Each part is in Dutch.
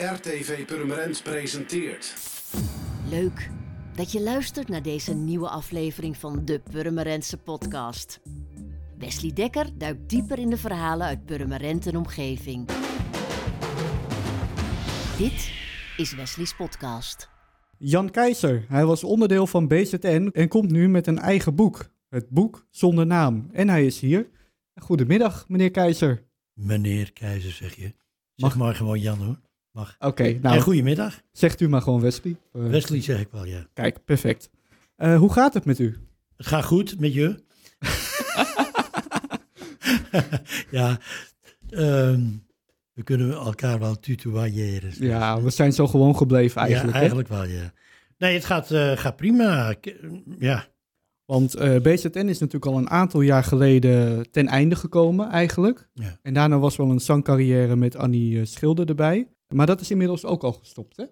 RTV Purmerend presenteert. Leuk dat je luistert naar deze nieuwe aflevering van de Purmerendse podcast. Wesley Dekker duikt dieper in de verhalen uit Purmerend en omgeving. Dit is Wesley's podcast. Jan Keizer, hij was onderdeel van BZN en komt nu met een eigen boek. Het boek zonder naam. En hij is hier. Goedemiddag, meneer Keizer. Meneer Keizer, zeg je. Zeg Mag- maar gewoon Jan hoor. Mag. Oké, en nou, goedemiddag. zegt u maar gewoon Wesley. Eh, Wesley zeg ik wel, ja. Kijk, perfect. Eh, hoe gaat het met u? Het gaat goed met je? ja, ehm, we kunnen elkaar wel tutoyeren. Ja, we zijn zo gewoon gebleven eigenlijk. ja, hè? eigenlijk wel, ja. Nee, het gaat, eh, gaat prima. Ja, Want eh, BZN is natuurlijk al een aantal jaar geleden ten einde gekomen eigenlijk. Ja. En daarna was wel een zangcarrière met Annie Schilder erbij. Maar dat is inmiddels ook al gestopt, hè?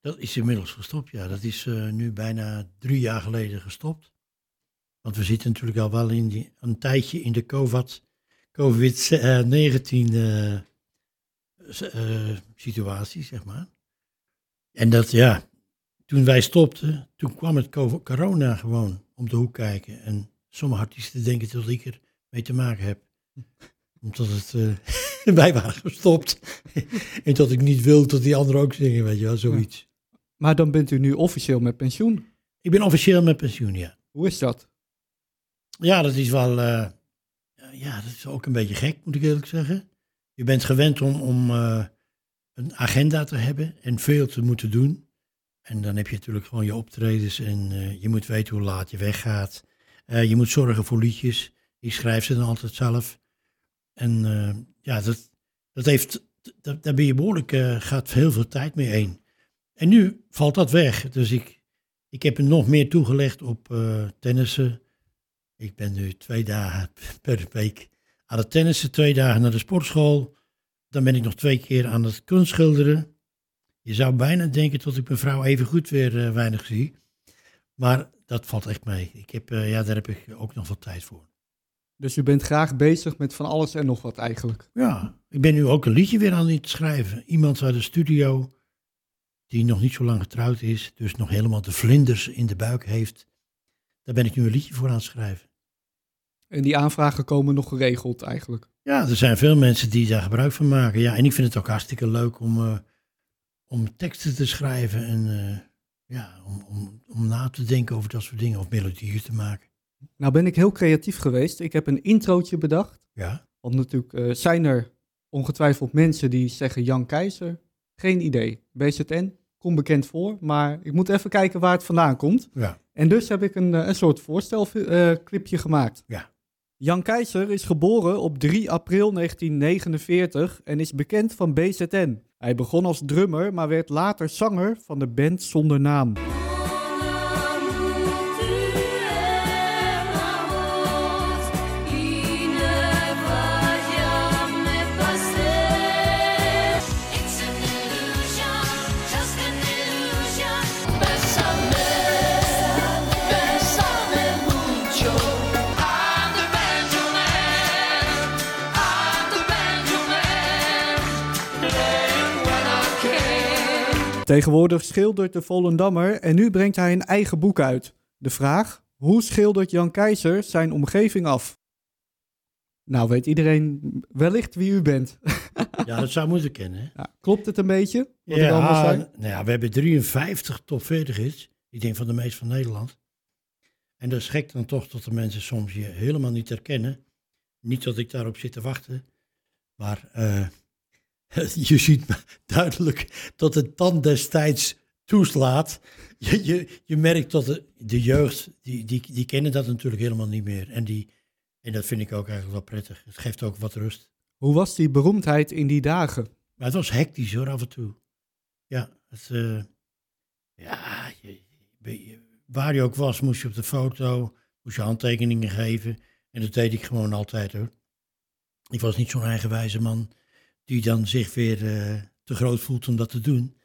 dat is inmiddels gestopt. Ja, dat is eh, nu bijna drie jaar geleden gestopt. Want we zitten natuurlijk al wel in die, een tijdje in de COVID- COVID-19 eh, eh, zeg maar. En dat, ja, toen wij stopten, toen kwam het co- corona gewoon om de hoek kijken. En sommige artiesten denken dat ik er mee te maken heb. Omdat het, eh, wij waren gestopt. en dat ik niet wil dat die anderen ook zingen, weet je wel, zoiets. Maar dan bent u nu officieel met pensioen. Ik ben officieel met pensioen, ja. Hoe is dat? Ja, dat is wel, eh, ja, dat is ook een beetje gek, moet ik eerlijk zeggen. Je bent gewend om, om eh, een agenda te hebben en veel te moeten doen. En dan heb je natuurlijk gewoon je optredens en je moet weten hoe laat je weggaat. Je moet zorgen voor liedjes. Ik schrijf ze dan altijd zelf. En eh, ja, dat, dat heeft, dat, daar ben je behoorlijk, eh, gaat heel veel tijd mee heen. En nu valt dat weg. Dus ik, ik heb er nog meer toegelegd op eh, tennissen. Ik ben nu twee dagen per week aan het tennissen, twee dagen naar de sportschool. Dan ben ik nog twee keer aan het kunstschilderen. Je zou bijna denken dat ik mijn vrouw even goed weer weinig zie. Maar dat valt echt mee. Ik heb, ja, daar heb ik ook nog wat tijd voor. Dus u bent graag bezig met van alles en nog wat eigenlijk. Ja, ik ben nu ook een liedje weer aan het schrijven. Iemand uit de studio die nog niet zo lang getrouwd is, dus nog helemaal de vlinders in de buik heeft. Daar ben ik nu een liedje voor aan het schrijven. En die aanvragen komen nog geregeld eigenlijk. Ja, er zijn veel mensen die daar gebruik van maken. Ja, en ik vind het ook hartstikke leuk om, eh, om teksten te schrijven en eh, ja, om, om, om na te denken over dat soort dingen of melodieën te maken. Nou ben ik heel creatief geweest. Ik heb een introotje bedacht. Ja, Want natuurlijk eh, zijn er ongetwijfeld mensen die zeggen Jan Keizer. Geen idee. BZN, komt bekend voor. Maar ik moet even kijken waar het vandaan komt. ja, En dus heb ik een, eh, een soort voorstelclipje gemaakt. Ja. Jan Keizer is geboren op 3 april 1949 en is bekend van BZN. Hij begon als drummer, maar werd later zanger van de band zonder naam. Tegenwoordig schildert de Volendammer en nu brengt hij een eigen boek uit. De vraag, hoe schildert Jan Keizer zijn omgeving af? Nou weet iedereen wellicht wie u bent. ja dat zou moeten kennen. Ja, klopt het een beetje? Wat allemaal Ja, zei? nou ja, we hebben 53 top 40 hits. Ik denk van de meest van Nederland. En dat is gek dan toch dat de mensen soms je helemaal niet herkennen. Niet dat ik daarop zit te wachten. Maar eh, je ziet duidelijk dat het dan destijds toeslaat. Je, je, je merkt dat de, de jeugd, die, die, die kennen dat natuurlijk helemaal niet meer. En, die, en dat vind ik ook eigenlijk wel prettig. Het geeft ook wat rust. Hoe was die beroemdheid in die dagen? Maar het was hectisch hoor, af en toe. Ja, het, eh, ja je, je- waar je ook was, moest je op de foto, moest je handtekeningen geven. En dat deed ik gewoon altijd hoor. Ik was niet zo'n eigenwijze man die dan zich weer eh, te groot voelt om dat te doen.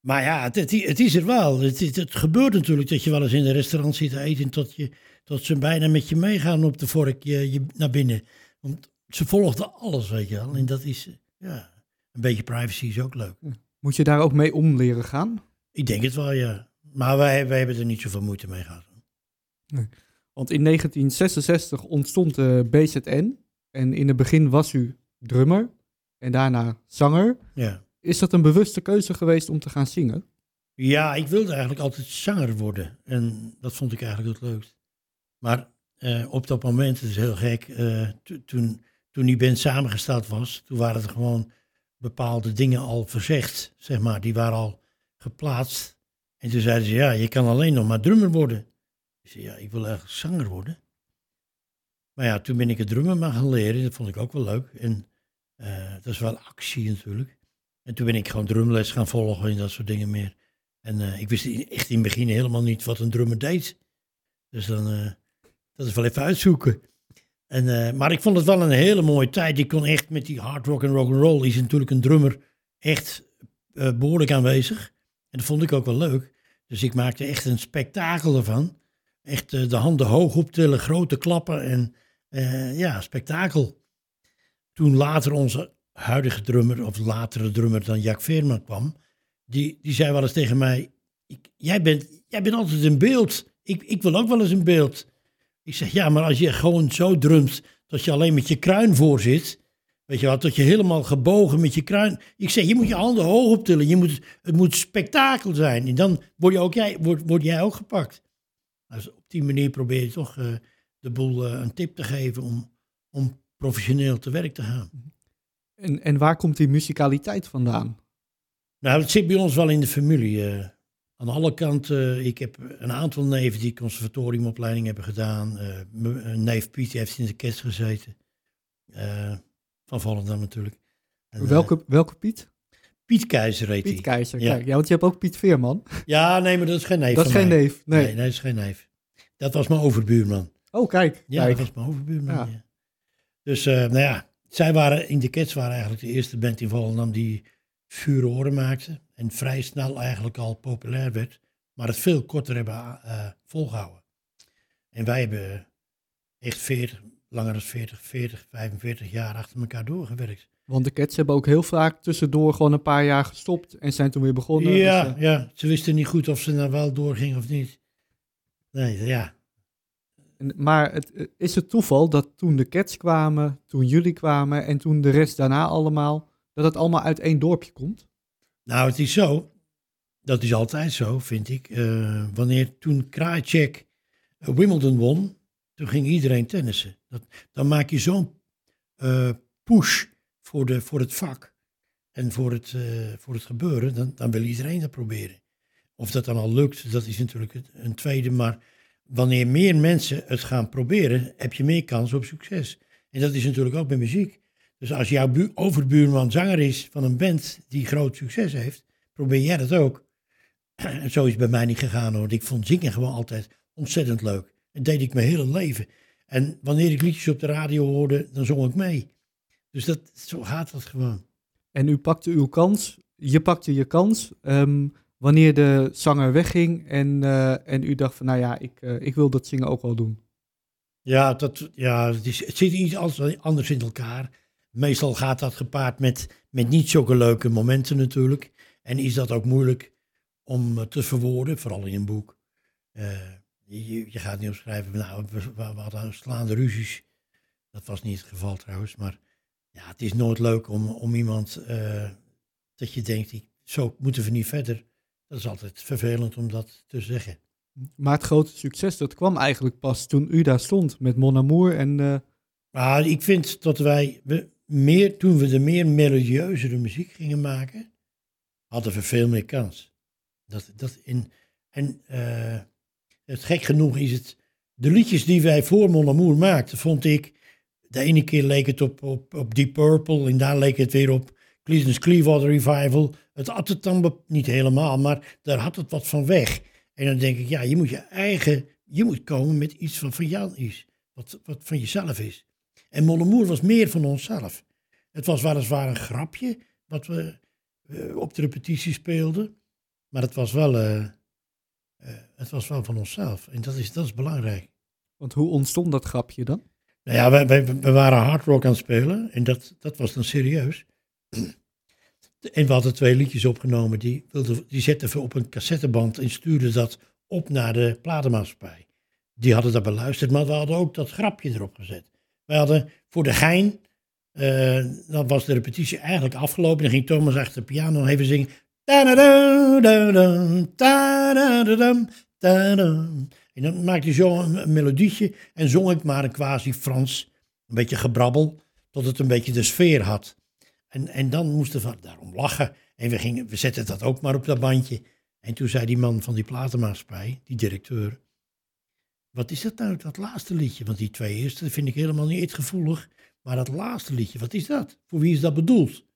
Maar ja, het, het, het is er wel. Het, het, gebeurt natuurlijk dat je wel eens in een restaurant zit te eten... tot, je, tot ze bijna met je meegaan op de vork je, je, naar binnen. Want ze volgden alles, weet je wel. En dat is, eh, ja, een beetje privacy is ook leuk. Moet je daar ook mee om leren gaan? Ik denk het wel, ja. Maar wij, wij hebben er niet zoveel moeite mee gehad. Want in 1966 ontstond de BZN. En in het begin was u drummer en daarna zanger. Ja. Is dat een bewuste keuze geweest om te gaan zingen? Ja, ik wilde eigenlijk altijd zanger worden. En dat vond ik eigenlijk het leukst. Maar eh, op dat moment, het is heel gek, eh, to- toen, toen die band samengesteld was, toen waren er gewoon bepaalde dingen al verzegd, zeg maar. Die waren al geplaatst. En toen zeiden ze, ja, je kan alleen nog maar drummer worden. Ik zei, ja, ik wil eigenlijk zanger worden. Maar ja, toen ben ik het drummen maar gaan leren. Dat vond ik ook wel leuk. En eh, dat is wel actie natuurlijk. En toen ben ik gewoon drumles gaan volgen en dat soort dingen meer. En eh, ik wist echt in het begin helemaal niet wat een drummer deed. Dus dan, eh, dat is wel even uitzoeken. En, maar ik vond het wel een hele mooie tijd. Ik kon echt met die hard rock en rock and roll is natuurlijk een drummer echt eh, behoorlijk aanwezig. En dat vond ik ook wel leuk. Dus ik maakte echt een spektakel ervan. Echt de handen hoog optillen, grote klappen en ja, spektakel. Toen later onze huidige drummer, of latere drummer dan Jack Veerman kwam, die, die zei wel eens tegen mij, ik, jij, bent, jij bent altijd in beeld. Ik, ik wil ook wel eens in beeld. Ik zeg, ja, maar als je gewoon zo drumt dat je alleen met je kruin voor zit, weet je wat, dat je helemaal gebogen met je kruin. Ik zeg, je moet je handen hoog optillen. Je moet, het moet spektakel zijn. En dan word, je ook, jij, word, word jij ook gepakt. Dus op die manier probeer je toch eh, de boel eh, een tip te geven om, om professioneel te werk te gaan. En, en waar komt die muzikaliteit vandaan? Nou, het zit bij ons wel in de familie. eh. aan alle kanten, ik heb een aantal neven die conservatoriumopleiding hebben gedaan. Mijn neef Piet heeft in de kerst gezeten. Eh, van Volendam natuurlijk. En, welke, welke Piet? Piet Keizer heet Piet. Keizer. Ja. Kijk, ja, want je hebt ook Piet Veerman. Ja, nee, maar dat is geen neef dat is geen neef. Nee. Nee. nee, dat is geen neef. Dat was mijn overbuurman. Oh, kijk. Ja, kijk. dat was mijn overbuurman. Ja. Ja. Dus, eh, nou ja, zij waren in de Cats waren eigenlijk de eerste band in Volendam die furoren maakte. En vrij snel eigenlijk al populair werd. Maar het veel korter hebben eh, volgehouden. En wij hebben echt 40, langer dan 40, 40, 45 jaar achter elkaar doorgewerkt. Want de Cats hebben ook heel vaak tussendoor gewoon een paar jaar gestopt en zijn toen weer begonnen. ja, Dus, ja, ze wisten niet goed of ze nou wel doorging of niet. Nee, ja. Maar het, eh, is het toeval dat toen de Cats kwamen, toen jullie kwamen en toen de rest daarna allemaal, dat het allemaal uit één dorpje komt? Nou, het is zo. Dat is altijd zo, vind ik. Eh, wanneer toen Krajcek eh, Wimbledon won, toen ging iedereen tennissen. Dat, dan maak je zo'n push voor, de, voor het vak en voor het, voor het gebeuren. Dan, dan wil iedereen dat proberen. Of dat dan al lukt, dat is natuurlijk een tweede. Maar wanneer meer mensen het gaan proberen, heb je meer kans op succes. En dat is natuurlijk ook bij muziek. Dus als jouw bu- overbuurman zanger is van een band die groot succes heeft, probeer jij dat ook. Zo is het bij mij niet gegaan hoor. Ik vond zingen gewoon altijd ontzettend leuk. Dat deed ik mijn hele leven. En wanneer ik liedjes op de radio hoorde, dan zong ik mee. Dus dat, zo gaat dat gewoon. En u pakte uw kans, je pakte je kans ehm, wanneer de zanger wegging en, eh, en u dacht van nou ja, ik, eh, ik wil dat zingen ook wel doen. Ja, dat, ja het, is, het zit iets anders in elkaar. Meestal gaat dat gepaard met, met niet zulke leuke momenten natuurlijk. En is dat ook moeilijk om eh, te verwoorden, vooral in een boek. Je, gaat niet opschrijven, nou, we, hadden slaande ruzies. Dat was niet het geval trouwens, maar ja, het is nooit leuk om, om iemand dat je denkt, zo moeten we niet verder. Dat is altijd vervelend om dat te zeggen. Maar het grote succes, dat kwam eigenlijk pas toen u daar stond met Mon Amour en Maar ik vind dat wij we meer, toen we de meer melodieuzere muziek gingen maken, hadden we veel meer kans. Dat, dat in, en eh, het gek genoeg is het, de liedjes die wij voor Mon Amour maakten, vond ik, de ene keer leek het op, op, op Deep Purple en daar leek het weer op Creedence Clearwater Revival. Het had het dan niet helemaal, maar daar had het wat van weg. En dan denk ik, ja, je moet je eigen, je moet komen met iets wat van jou is, wat, wat van jezelf is. En Mon Amour was meer van onszelf. Het was weliswaar een grapje wat we eh, op de repetitie speelden. Maar het was wel, eh, het was wel van onszelf. En dat is, dat is belangrijk. want hoe ontstond dat grapje dan? Nou ja, we, we, we waren hard rock aan het spelen. En dat, dat was dan serieus. En we hadden twee liedjes opgenomen. Die, die zetten we op een cassetteband en stuurden dat op naar de platenmaatschappij. Die hadden dat beluisterd, maar we hadden ook dat grapje erop gezet. We hadden voor de gein, eh, dan was de repetitie eigenlijk afgelopen. Dan ging Thomas achter de piano even zingen. En dan maakte hij zo een melodietje en zong ik maar een quasi Frans, een beetje gebrabbel, tot het een beetje de sfeer had. En, en dan moesten we daarom lachen. En we, gingen, we zetten dat ook maar op dat bandje. En toen zei die man van die platenmaatschappij, die directeur, wat is dat nou, dat laatste liedje? Want die twee eerste vind ik helemaal niet gevoelig. Maar dat laatste liedje, wat is dat? Voor wie is dat bedoeld?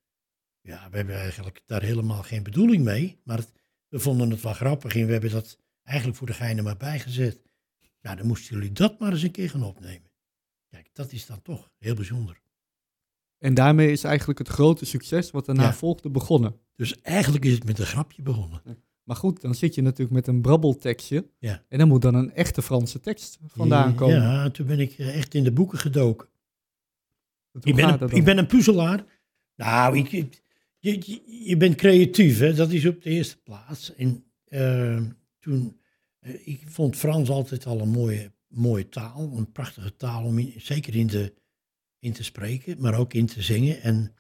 Ja, we hebben eigenlijk daar helemaal geen bedoeling mee. Maar we vonden het wel grappig en we hebben dat eigenlijk voor de geinen maar bijgezet. Nou, dan moesten jullie dat maar eens een keer gaan opnemen. Kijk, dat is dan toch heel bijzonder. En daarmee is eigenlijk het grote succes wat daarna Ja. volgde begonnen. Dus eigenlijk is het met een grapje begonnen. Maar goed, dan zit je natuurlijk met een brabbeltekstje. Ja. En dan moet dan een echte Franse tekst vandaan komen. Ja, toen ben ik eh, echt in de boeken gedoken. Ik ben, een, ik ben een puzzelaar. Nou, ik, ik- je, je, je bent creatief, hè? dat is op de eerste plaats. En eh, toen, eh, ik vond Frans altijd al een mooie, mooie taal, een prachtige taal om in- zeker in te, in te spreken, maar ook in te zingen. En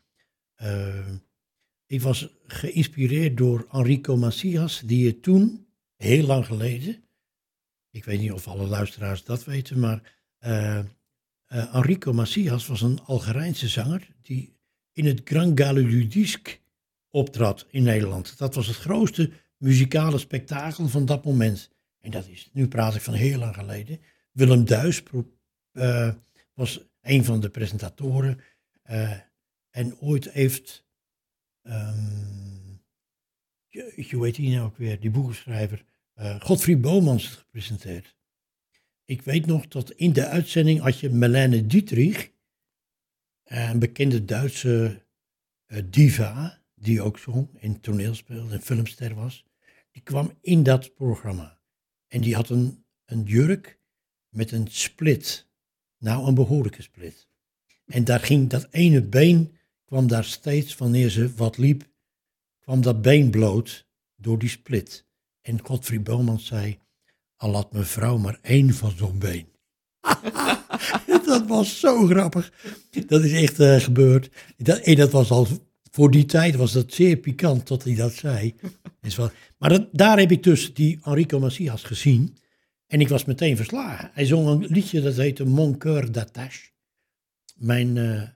eh, ik was geïnspireerd door Enrico Macias, die je toen, heel lang geleden, ik weet niet of alle luisteraars dat weten, maar eh, eh, Enrico Macias was een Algerijnse zanger die in het Grand Disque optrad in Nederland. Dat was het grootste muzikale spektakel van dat moment. En dat is, nu praat ik van heel lang geleden. Willem Duis was een van de presentatoren. eh, en ooit heeft, ehm je, heet die nou ook weer, die boekenschrijver, eh Godfried Bomans gepresenteerd. Ik weet nog dat in de uitzending had je Melanie Dietrich, een bekende Duitse eh, diva, die ook zong en toneel speelde en filmster was. Die kwam in dat programma. En die had een, een jurk met een split. Nou, een behoorlijke split. En daar ging dat ene been, kwam daar steeds, wanneer ze wat liep, kwam dat been bloot door die split. En Godfried Bomans zei, al had mevrouw maar één van zo'n been. dat was zo grappig. Dat is echt eh, gebeurd. Dat, en dat was al, voor die tijd was dat zeer pikant tot hij dat zei. Maar daar heb ik dus die Enrico Macias gezien. En ik was meteen verslagen. Hij zong een liedje dat heette Mon cœur d'attache. Mijn, eh,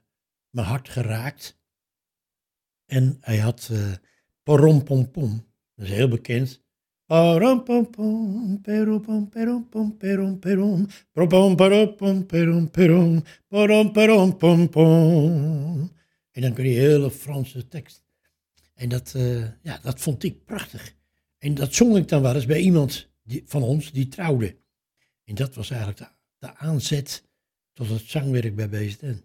mijn hart geraakt. En hij had eh Parom Pom Pom. Dat is heel bekend. Parom pom pom, perom pom perom pom perom perom, parom pom perom perom, parom pom pom. En dan kun je hele Franse tekst. En dat, eh, ja, dat vond ik prachtig. En dat zong ik dan wel eens bij iemand die, van ons die trouwde. En dat was eigenlijk de, de aanzet tot het zangwerk bij BZN.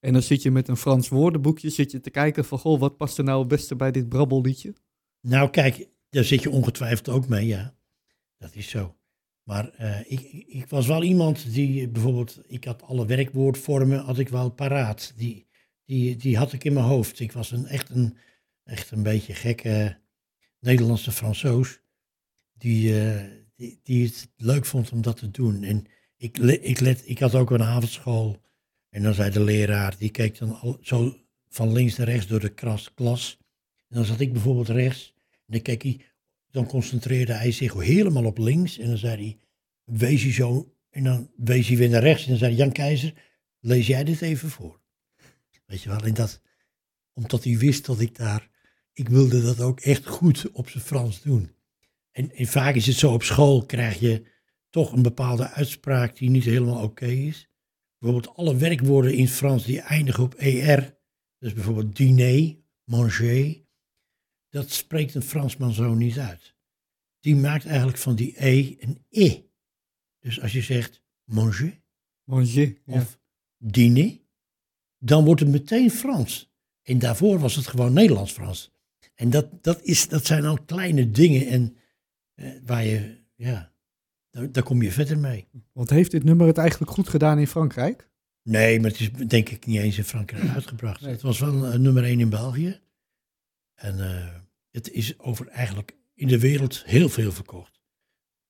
En dan zit je met een Frans woordenboekje zit je te kijken van... Goh, wat past er nou het beste bij dit brabbelliedje? Nou, kijk, daar zit je ongetwijfeld ook mee, ja. Dat is zo. Maar eh, ik, ik- ik was wel iemand die bijvoorbeeld, ik had alle werkwoordvormen had ik wel paraat. Die, die, die had ik in mijn hoofd. Ik was een, echt, een, echt een beetje gekke Nederlandse Fransoos. Die, eh, die, die het leuk vond om dat te doen. En ik, ik, let, ik had ook een avondschool. En dan zei de leraar, die keek dan al, zo van links naar rechts door de kras, klas. En dan zat ik bijvoorbeeld rechts. En dan keek hij, dan concentreerde hij zich helemaal op links. En dan zei hij, wees hij zo. En dan wees hij weer naar rechts. En dan zei hij, Jan Keizer, lees jij dit even voor. Weet je wel, en dat, omdat hij wist dat ik daar, ik wilde dat ook echt goed op zijn Frans doen. En, en vaak is het zo, op school krijg je toch een bepaalde uitspraak die niet helemaal oké is. Bijvoorbeeld alle werkwoorden in het Frans die eindigen op er. Dus bijvoorbeeld diner, manger. Dat spreekt een Fransman zo niet uit. Die maakt eigenlijk van die e een e. Dus als je zegt manger Manger. Ja. of diner, dan wordt het meteen Frans. En daarvoor was het gewoon Nederlands-Frans. En dat, dat, is, dat zijn al kleine dingen en waar je, ja, daar, daar kom je verder mee. Want heeft dit nummer het eigenlijk goed gedaan in Frankrijk? Nee, maar het is denk ik niet eens in Frankrijk uitgebracht. Nee. Het was wel eh, nummer 1 in België. En eh, het is over eigenlijk in de wereld heel veel verkocht.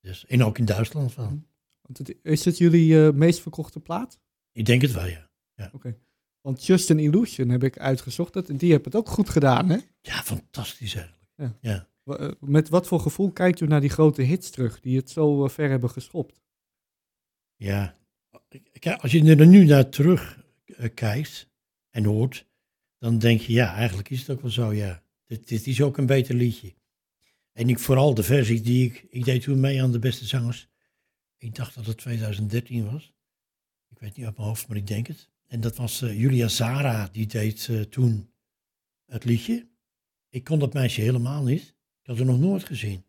Dus, en ook in Duitsland van. Want het, is het jullie eh, meest verkochte plaat? Ik denk het wel, ja. Want Just an Illusion heb ik uitgezocht. Dat, die hebben het ook goed gedaan, hè? Ja, fantastisch eigenlijk. Ja. ja. Eh, Met wat voor gevoel kijkt u naar die grote hits terug, die het zo eh, ver hebben geschopt? Ja, als je er nu naar terug eh, kijkt en hoort, dan denk je, ja, eigenlijk is het ook wel zo, ja. Dit, is ook een beter liedje. En ik, vooral de versie die ik, ik deed toen mee aan de beste zangers. Ik dacht dat het 2013 was. Ik weet niet uit mijn hoofd, maar ik denk het. En dat was Julia Zara, die deed toen het liedje. Ik kon dat meisje helemaal niet. Ik had haar nog nooit gezien.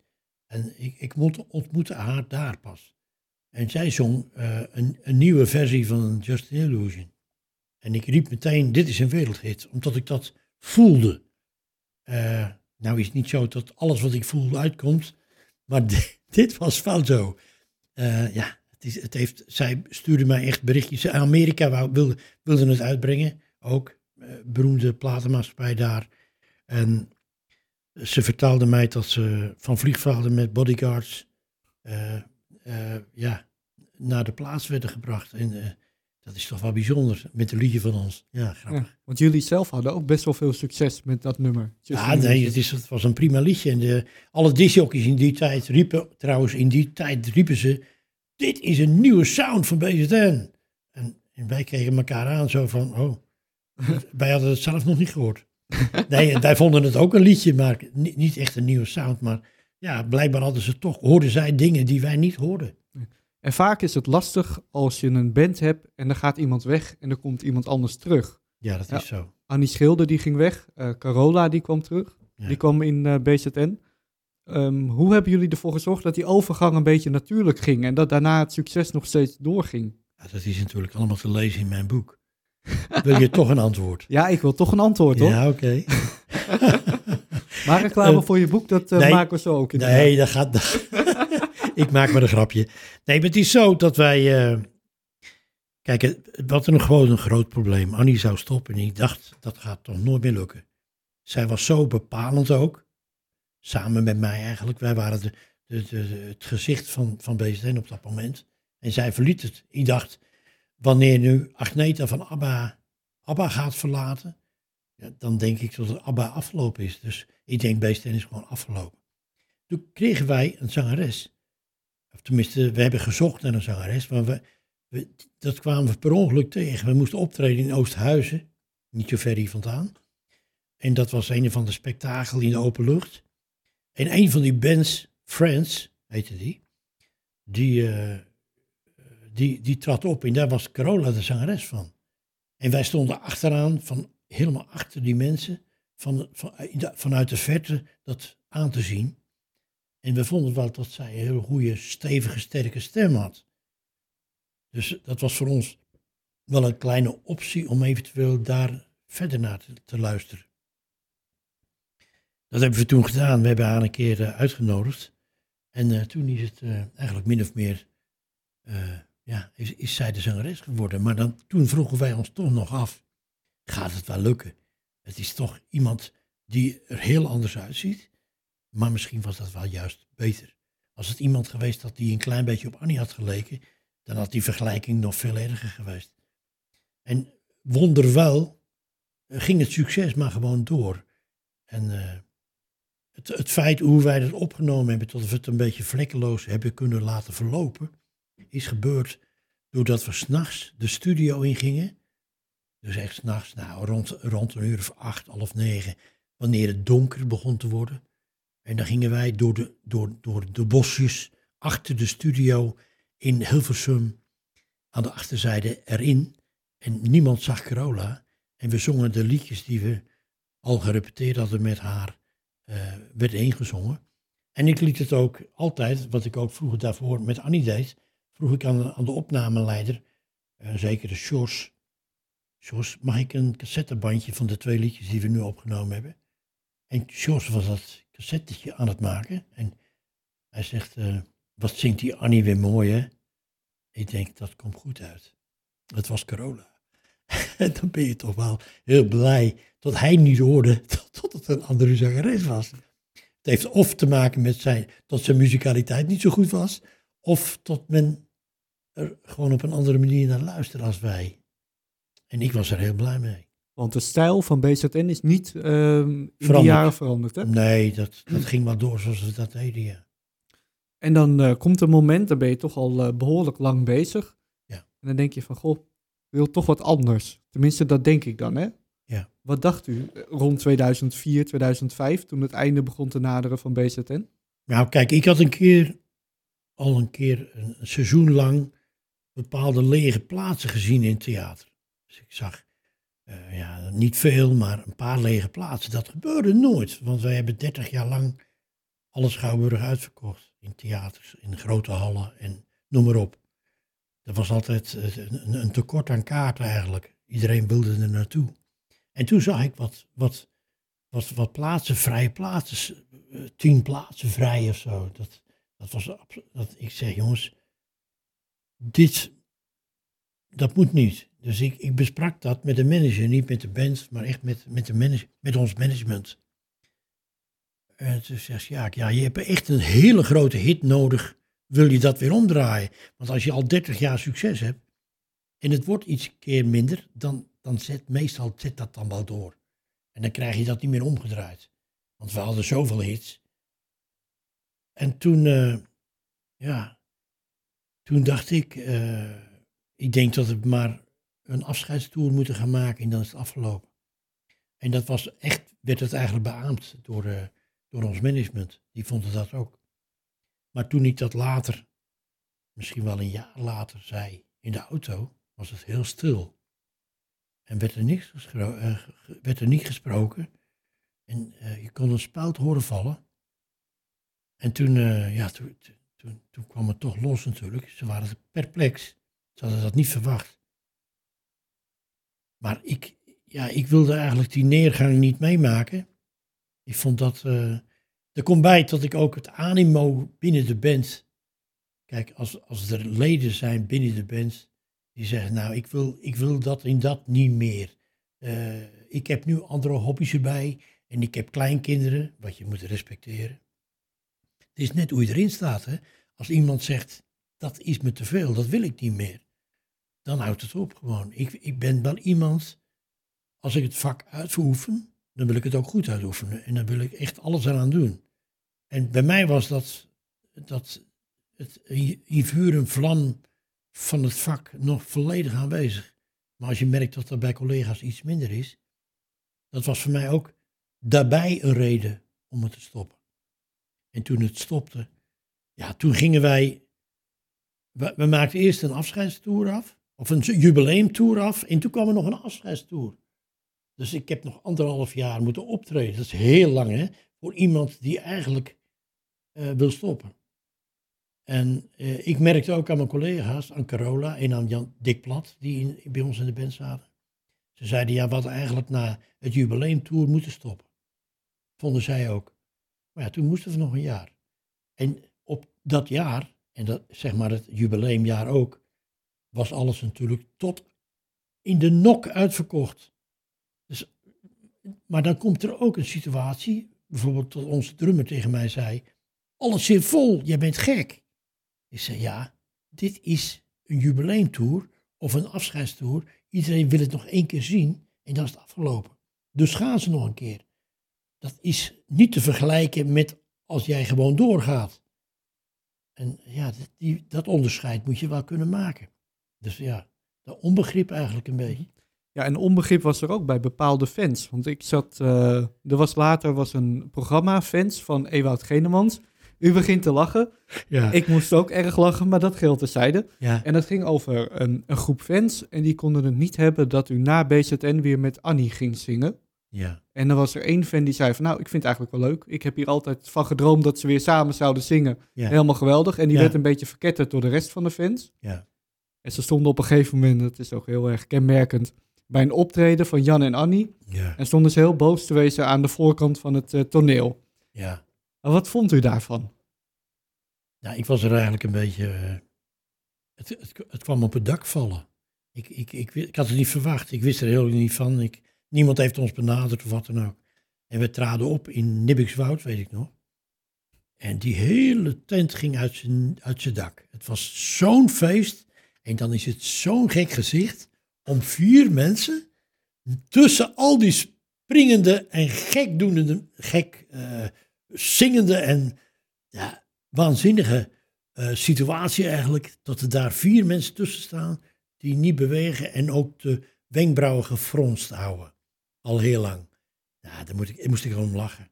En ik, ik moet- ontmoette haar daar pas. En zij zong eh, een, een nieuwe versie van Just an Illusion. En ik riep meteen, dit is een wereldhit, omdat ik dat voelde. Eh, nou is het niet zo dat alles wat ik voel uitkomt, maar di- dit was wel zo. Eh, ja, het is, het heeft, zij stuurde mij echt berichtjes. Amerika wilde, wilde het uitbrengen, ook. beroemde platenmaatschappij daar. En ze vertelde mij dat ze van vliegvelden met bodyguards eh, eh, ja, naar de plaats werden gebracht. En eh, dat is toch wel bijzonder met een liedje van ons. Ja, grappig. Ja, want jullie zelf hadden ook best wel veel succes met dat nummer. Just Ja, nee, het, is, het was een prima liedje. En de, alle discjockeys in die tijd riepen, trouwens in die tijd riepen ze, dit is een nieuwe sound van BZN. En, en wij keken elkaar aan zo van, oh, wij hadden het zelf nog niet gehoord. Nee, wij vonden het ook een liedje, maar niet, echt een nieuwe sound. Maar ja, blijkbaar hadden ze toch, hoorden zij dingen die wij niet hoorden. En vaak is het lastig als je een band hebt en dan gaat iemand weg en er komt iemand anders terug. Ja, dat Ja. is zo. Annie Schilder die ging weg, eh, Carola die kwam terug, Ja. die kwam in eh, BZN. Ehm, hoe hebben jullie ervoor gezorgd dat die overgang een beetje natuurlijk ging en dat daarna het succes nog steeds doorging? Ja, dat is natuurlijk allemaal te lezen in mijn boek. Wil je toch een antwoord? Ja, ik wil toch een antwoord hoor. Ja, oké. Maar reclame Eh, voor je boek, dat eh, nee. maken we zo ook. inderdaad. Nee, dat gaat. ik maak maar een grapje. Nee, maar het is zo dat wij. eh, kijk, het wat een gewoon een groot probleem. Annie zou stoppen en ik dacht dat gaat toch nooit meer lukken. Zij was zo bepalend ook. Samen met mij eigenlijk. Wij waren de, de, de, de- het gezicht van, van BZN op dat moment. En zij verliet het. Ik dacht, wanneer nu Agneta van ABBA, ABBA gaat verlaten, ja, dan denk ik dat het ABBA afgelopen is. Dus ik denk BZN is gewoon afgelopen. Toen kregen wij een zangeres. Of tenminste, we hebben gezocht naar een zangeres, maar we- dat kwamen we per ongeluk tegen. We moesten optreden in Oosthuizen, niet zo ver hier vandaan. En dat was een van de spektakel in de open lucht. En een van die bands, Friends heette die, die, eh, die, die trad op en daar was Carola de zangeres van. En wij stonden achteraan, van, helemaal achter die mensen, van, van, de- vanuit de verte dat aan te zien. En we vonden wel dat zij een hele goede, stevige, sterke stem had. Dus dat was voor ons wel een kleine optie om eventueel daar verder naar te, te luisteren. Dat hebben we toen gedaan. We hebben haar een keer eh, uitgenodigd. En eh, toen is het eh, eigenlijk min of meer, eh, ja, is, is zij de zangeres geworden. Maar dan, toen vroegen wij ons toch nog af, gaat het wel lukken? Het is toch iemand die er heel anders uitziet. Maar misschien was dat wel juist beter. Als het iemand geweest had die een klein beetje op Annie had geleken, dan had die vergelijking nog veel erger geweest. En wonderwel eh, ging het succes maar gewoon door. En eh, het, het feit hoe wij dat opgenomen hebben, tot we het een beetje vlekkeloos hebben kunnen laten verlopen, is gebeurd doordat we s'nachts de studio ingingen. Dus echt s'nachts, nou, rond, rond een uur of acht, half negen, wanneer het donker begon te worden. En dan gingen wij door de, door, door de bosjes achter de studio in Hilversum aan de achterzijde erin. En niemand zag Carola. En we zongen de liedjes die we al gerepeteerd hadden met haar, eh werden ingezongen. En ik liet het ook altijd, wat ik ook vroeger daarvoor met Annie deed, vroeg ik aan, de opnameleider, eh, zeker de Sjors, Sjors, mag ik een cassettebandje van de twee liedjes die we nu opgenomen hebben? En Sjors was dat cassettetje aan het maken. En hij zegt, eh, wat zingt die Annie weer mooi hè? Ik denk, dat komt goed uit. Het was Carola. En dan ben je toch wel heel blij dat hij niet hoorde tot het een andere zangeres was. Het heeft of te maken met zijn, dat zijn muzikaliteit niet zo goed was, of tot men er gewoon op een andere manier naar luisterde als wij. En ik was er heel blij mee. Want de stijl van BZN is niet ehm, in die jaren veranderd. Hè? Nee, dat, dat ging wel door zoals we dat deden, ja. En dan eh, komt een moment, dan ben je toch al eh, behoorlijk lang bezig. Ja. En dan denk je van, goh, ik wil toch wat anders. Tenminste, dat denk ik dan, hè? Ja. Wat dacht u eh, rond 2004, 2005, toen het einde begon te naderen van BZN? Nou, kijk, ik had een keer, al een keer een, seizoen lang, bepaalde lege plaatsen gezien in theater. Dus ik zag, eh, ja, niet veel, maar een paar lege plaatsen. Dat gebeurde nooit, want wij hebben 30 jaar lang alle Schouwburg uitverkocht. In theaters, in grote hallen en noem maar op. Er was altijd eh, een, een tekort aan kaarten eigenlijk. Iedereen wilde er naartoe. En toen zag ik wat, wat, wat, wat plaatsen, vrije plaatsen, eh, tien plaatsen vrij of zo. Dat, dat was dat ik zeg, jongens, dit, dat moet niet. Dus ik, ik besprak dat met de manager, niet met de band, maar echt met, met, de met ons management. En toen zegt ze, ja, ja, je hebt echt een hele grote hit nodig, wil je dat weer omdraaien. Want als je al 30 jaar succes hebt en het wordt iets keer minder, dan, dan zet meestal zet dat dan wel door. En dan krijg je dat niet meer omgedraaid. Want we hadden zoveel hits. En toen, eh, ja, toen dacht ik, eh, ik denk dat we maar een afscheidstoer moeten gaan maken en dan is het afgelopen. En dat was echt, werd het eigenlijk beaamd door, eh, door ons management. Die vonden dat ook. Maar toen ik dat later, misschien wel een jaar later, zei in de auto, was het heel stil. En werd er, niks werd er niet gesproken. En je kon een spuit horen vallen. En toen, eh, ja, toen, toen- toen, kwam het toch los natuurlijk. Ze waren perplex. Ze hadden dat niet verwacht. Maar ik, ja, ik wilde eigenlijk die neergang niet meemaken. Ik vond dat. eh, er komt bij dat ik ook het animo binnen de band. Kijk, als, als er leden zijn binnen de band. die zeggen: Nou, ik wil, ik wil dat en dat niet meer. Eh, ik heb nu andere hobby's erbij. En ik heb kleinkinderen, wat je moet respecteren. Het is net hoe je erin staat. Hè? Als iemand zegt: Dat is me te veel, dat wil ik niet meer. Dan houdt het op gewoon. Ik, ik ben wel iemand. Als ik het vak uitoefen, dan wil ik het ook goed uitoefenen. En dan wil ik echt alles eraan doen. En bij mij was dat, dat het in vuur en vlam van het vak nog volledig aanwezig. Maar als je merkt dat er bij collega's iets minder is, dat was voor mij ook daarbij een reden om het te stoppen. En toen het stopte, ja, toen gingen wij, we, maakten eerst een afscheidstoer af, of een jubileumtour af, en toen kwam er nog een afscheidstoer. Dus ik heb nog anderhalf jaar moeten optreden. Dat is heel lang, hè, voor iemand die eigenlijk eh, wil stoppen. En eh, ik merkte ook aan mijn collega's, aan Carola en aan Jan Dick Plat, die bij ons in de band zaten. Ze zeiden, ja, hadden eigenlijk na het jubileumtour moeten stoppen. Vonden zij ook. Maar ja, toen moesten we nog een jaar. En op dat jaar, en dat zeg maar het jubileumjaar ook, was alles natuurlijk tot in de nok uitverkocht. Dus, maar dan komt er ook een situatie, bijvoorbeeld dat onze drummer tegen mij zei, alles zit vol, jij bent gek. Ik zei, ja, dit is een jubileumtour of een afscheidstour. Iedereen wil het nog één keer zien en dan is het afgelopen. Dus gaan ze nog een keer. Dat is niet te vergelijken met als jij gewoon doorgaat. En ja, dat, die, dat onderscheid moet je wel kunnen maken. Dus ja, dat onbegrip eigenlijk een beetje. Ja, en onbegrip was er ook bij bepaalde fans. Want ik zat, eh, er was later was een programma, Fans, van Ewout Genemans. U begint te lachen. Ja, Ik moest ook erg lachen, maar dat geldt terzijde. ja, En dat ging over een, een groep fans. En die konden het niet hebben dat u na BZN weer met Annie ging zingen. Ja, En dan was er één fan die zei van, nou, ik vind het eigenlijk wel leuk. Ik heb hier altijd van gedroomd dat ze weer samen zouden zingen. ja, Helemaal geweldig. En die Ja. werd een beetje verketterd door de rest van de fans. ja, En ze stonden op een gegeven moment, dat is ook heel erg kenmerkend, bij een optreden van Jan en Annie. ja, En stonden ze heel boos te wezen aan de voorkant van het eh, toneel. ja. Maar wat vond u daarvan? Nou, ik was er eigenlijk een beetje. eh, het, het, het kwam op het dak vallen. Ik, ik, ik, ik had het niet verwacht. Ik wist er heel niet van. Ik, niemand heeft ons benaderd of wat dan ook. En we traden op in Nibbikswoud, weet ik nog. En die hele tent ging uit zijn, uit zijn dak. Het was zo'n feest. En dan is het zo'n gek gezicht om vier mensen tussen al die springende en gekdoende, gek eh, zingende en ja, waanzinnige eh, situatie eigenlijk. Dat er daar vier mensen tussen staan die niet bewegen en ook de wenkbrauwen gefronst houden. Al heel lang. Daar ik, moest ik gewoon lachen.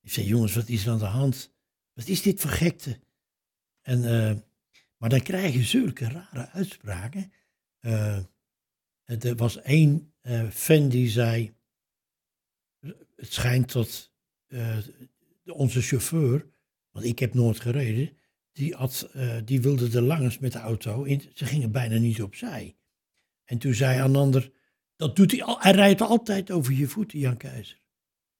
Ik zei, jongens, wat is er aan de hand? Wat is dit voor gekte? En, eh, maar dan krijg je zulke rare uitspraken. Eh, het- er was één eh, fan die zei, het schijnt dat onze chauffeur, want ik heb nooit gereden, die, had, die wilde er langs met de auto. En ze gingen bijna niet opzij. En toen zei een ander, dat doet hij, al, hij rijdt altijd over je voeten, Jan Keizer.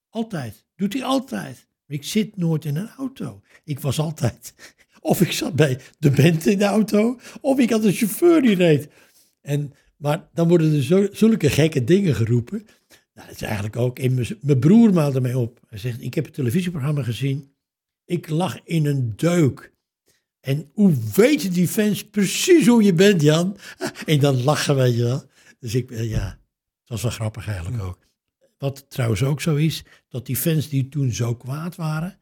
Altijd. Doet hij altijd. Ik zit nooit in een auto. Ik was altijd, of ik zat bij de band in de auto, of ik had een chauffeur die reed. En, maar dan worden er zulke gekke dingen geroepen. Nou, dat is eigenlijk ook, mijn- broer maalde mij op. Hij zegt, ik heb het televisieprogramma gezien. Ik lag in een deuk. En hoe weten die fans precies hoe je bent, Jan? En dan lachen, weet je. Dus ik, eh, ja, het was wel grappig eigenlijk ook. Wat trouwens ook zo is, dat die fans die toen zo kwaad waren,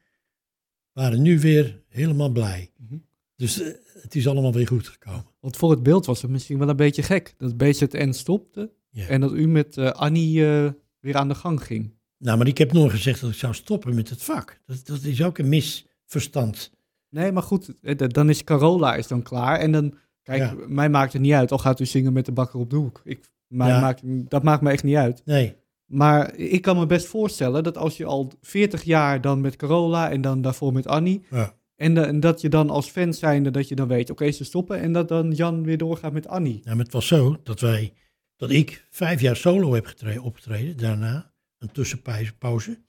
waren nu weer helemaal blij. Mhm. Dus eh, het is allemaal weer goed gekomen. Want voor het beeld was het misschien wel een beetje gek. Dat BZN stopte en dat u met eh, Annie eh, weer aan de gang ging. Nou, maar ik heb nooit gezegd dat ik zou stoppen met het vak. Dat, dat is ook een misverstand. Nee, maar goed, dan is Carola is dan klaar. En dan, kijk, Ja. mij maakt het niet uit. Al gaat u zingen met de bakker op de hoek. Ik, Ja. maakt, dat maakt me echt niet uit. Nee, Maar ik kan me best voorstellen dat als je al 40 jaar dan met Carola en dan daarvoor met Annie. Ja. En, en dat je dan als fan zijnde, dat je dan weet, oké, ze stoppen. En dat dan Jan weer doorgaat met Annie. nou, maar het was zo dat wij, dat ik vijf jaar solo heb getreden, opgetreden. Daarna een tussenpauze.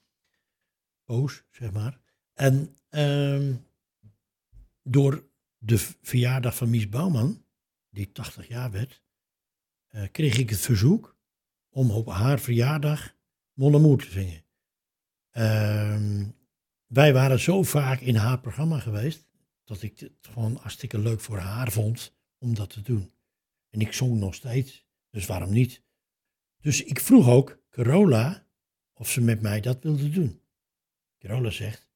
Poos, zeg maar. En ehm, door de verjaardag van Mies Bouwman, die 80 jaar werd, eh, kreeg ik het verzoek om op haar verjaardag Mon Amour te zingen. Ehm, wij waren zo vaak in haar programma geweest, dat ik het gewoon hartstikke leuk voor haar vond om dat te doen. En ik zong nog steeds, dus waarom niet? Dus ik vroeg ook Carola of ze met mij dat wilde doen. Carola zegt,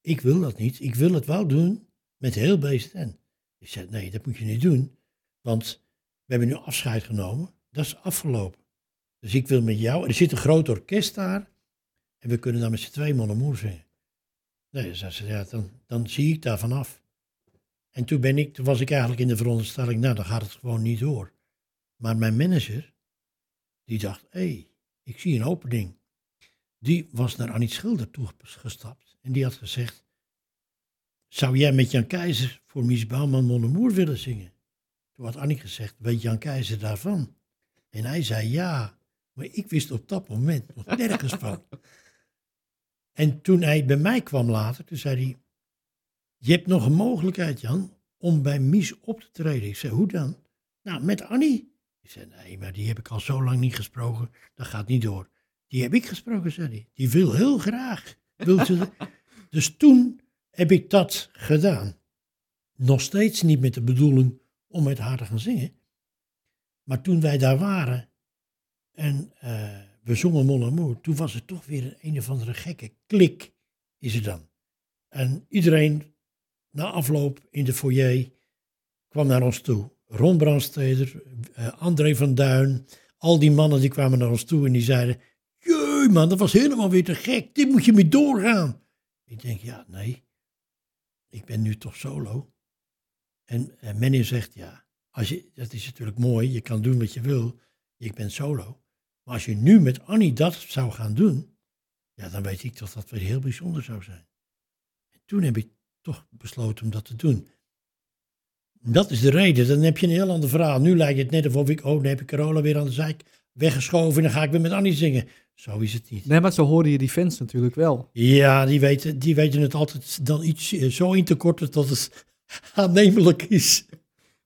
ik wil dat niet, ik wil het wel doen met heel BZN. Ik zei, nee, dat moet je niet doen, want we hebben nu afscheid genomen, dat is afgelopen. Dus ik wil met jou, er zit een groot orkest daar, en we kunnen dan met z'n tweeën Mon zingen. Nee, zei ze, ja, dan, dan zie ik daarvan af. En toen, ben ik, toen was ik eigenlijk in de veronderstelling, nou, dan gaat het gewoon niet door. Maar mijn manager, die dacht, hé, hey, ik zie een opening. Die was naar Annie Schilder toegestapt en die had gezegd, zou jij met Jan Keizer voor Mies Bouwman Mon Amour willen zingen? Toen had Annie gezegd, weet Jan Keizer daarvan? En hij zei ja, maar ik wist op dat moment nog nergens van. En toen hij bij mij kwam later, toen zei hij, je hebt nog een mogelijkheid Jan, om bij Mies op te treden. Ik zei, hoe dan? Nou, met Annie. Ik zei, nee, maar die heb ik al zo lang niet gesproken, dat gaat niet door. Die heb ik gesproken, zei hij. Die wil heel graag. Wil ze dus toen heb ik dat gedaan. Nog steeds niet met de bedoeling om met haar te gaan zingen. Maar toen wij daar waren en eh, we zongen Mon Amour, toen was het toch weer een, een of andere gekke klik, is het dan. En iedereen na afloop in de foyer kwam naar ons toe. Ron Brandsteder, eh, André van Duin, al die mannen die kwamen naar ons toe en die zeiden, jee man, dat was helemaal weer te gek, dit moet je mee doorgaan. Ik denk, ja, nee, ik ben nu toch solo. En, en zegt, ja, als je, dat is natuurlijk mooi, je kan doen wat je wil, je bent solo. Maar als je nu met Annie dat zou gaan doen, ja, dan weet ik dat dat weer heel bijzonder zou zijn. En toen heb ik toch besloten om dat te doen. Dat is de reden. Dan heb je een heel ander verhaal. Nu lijkt het net of ik, oh, dan heb ik Carola weer aan de zijk weggeschoven en dan ga ik weer met Annie zingen. Zo is het niet. Nee, maar zo horen je die fans natuurlijk wel. Ja, die weten, die weten het altijd dan iets eh, zo in te korten dat het aannemelijk is.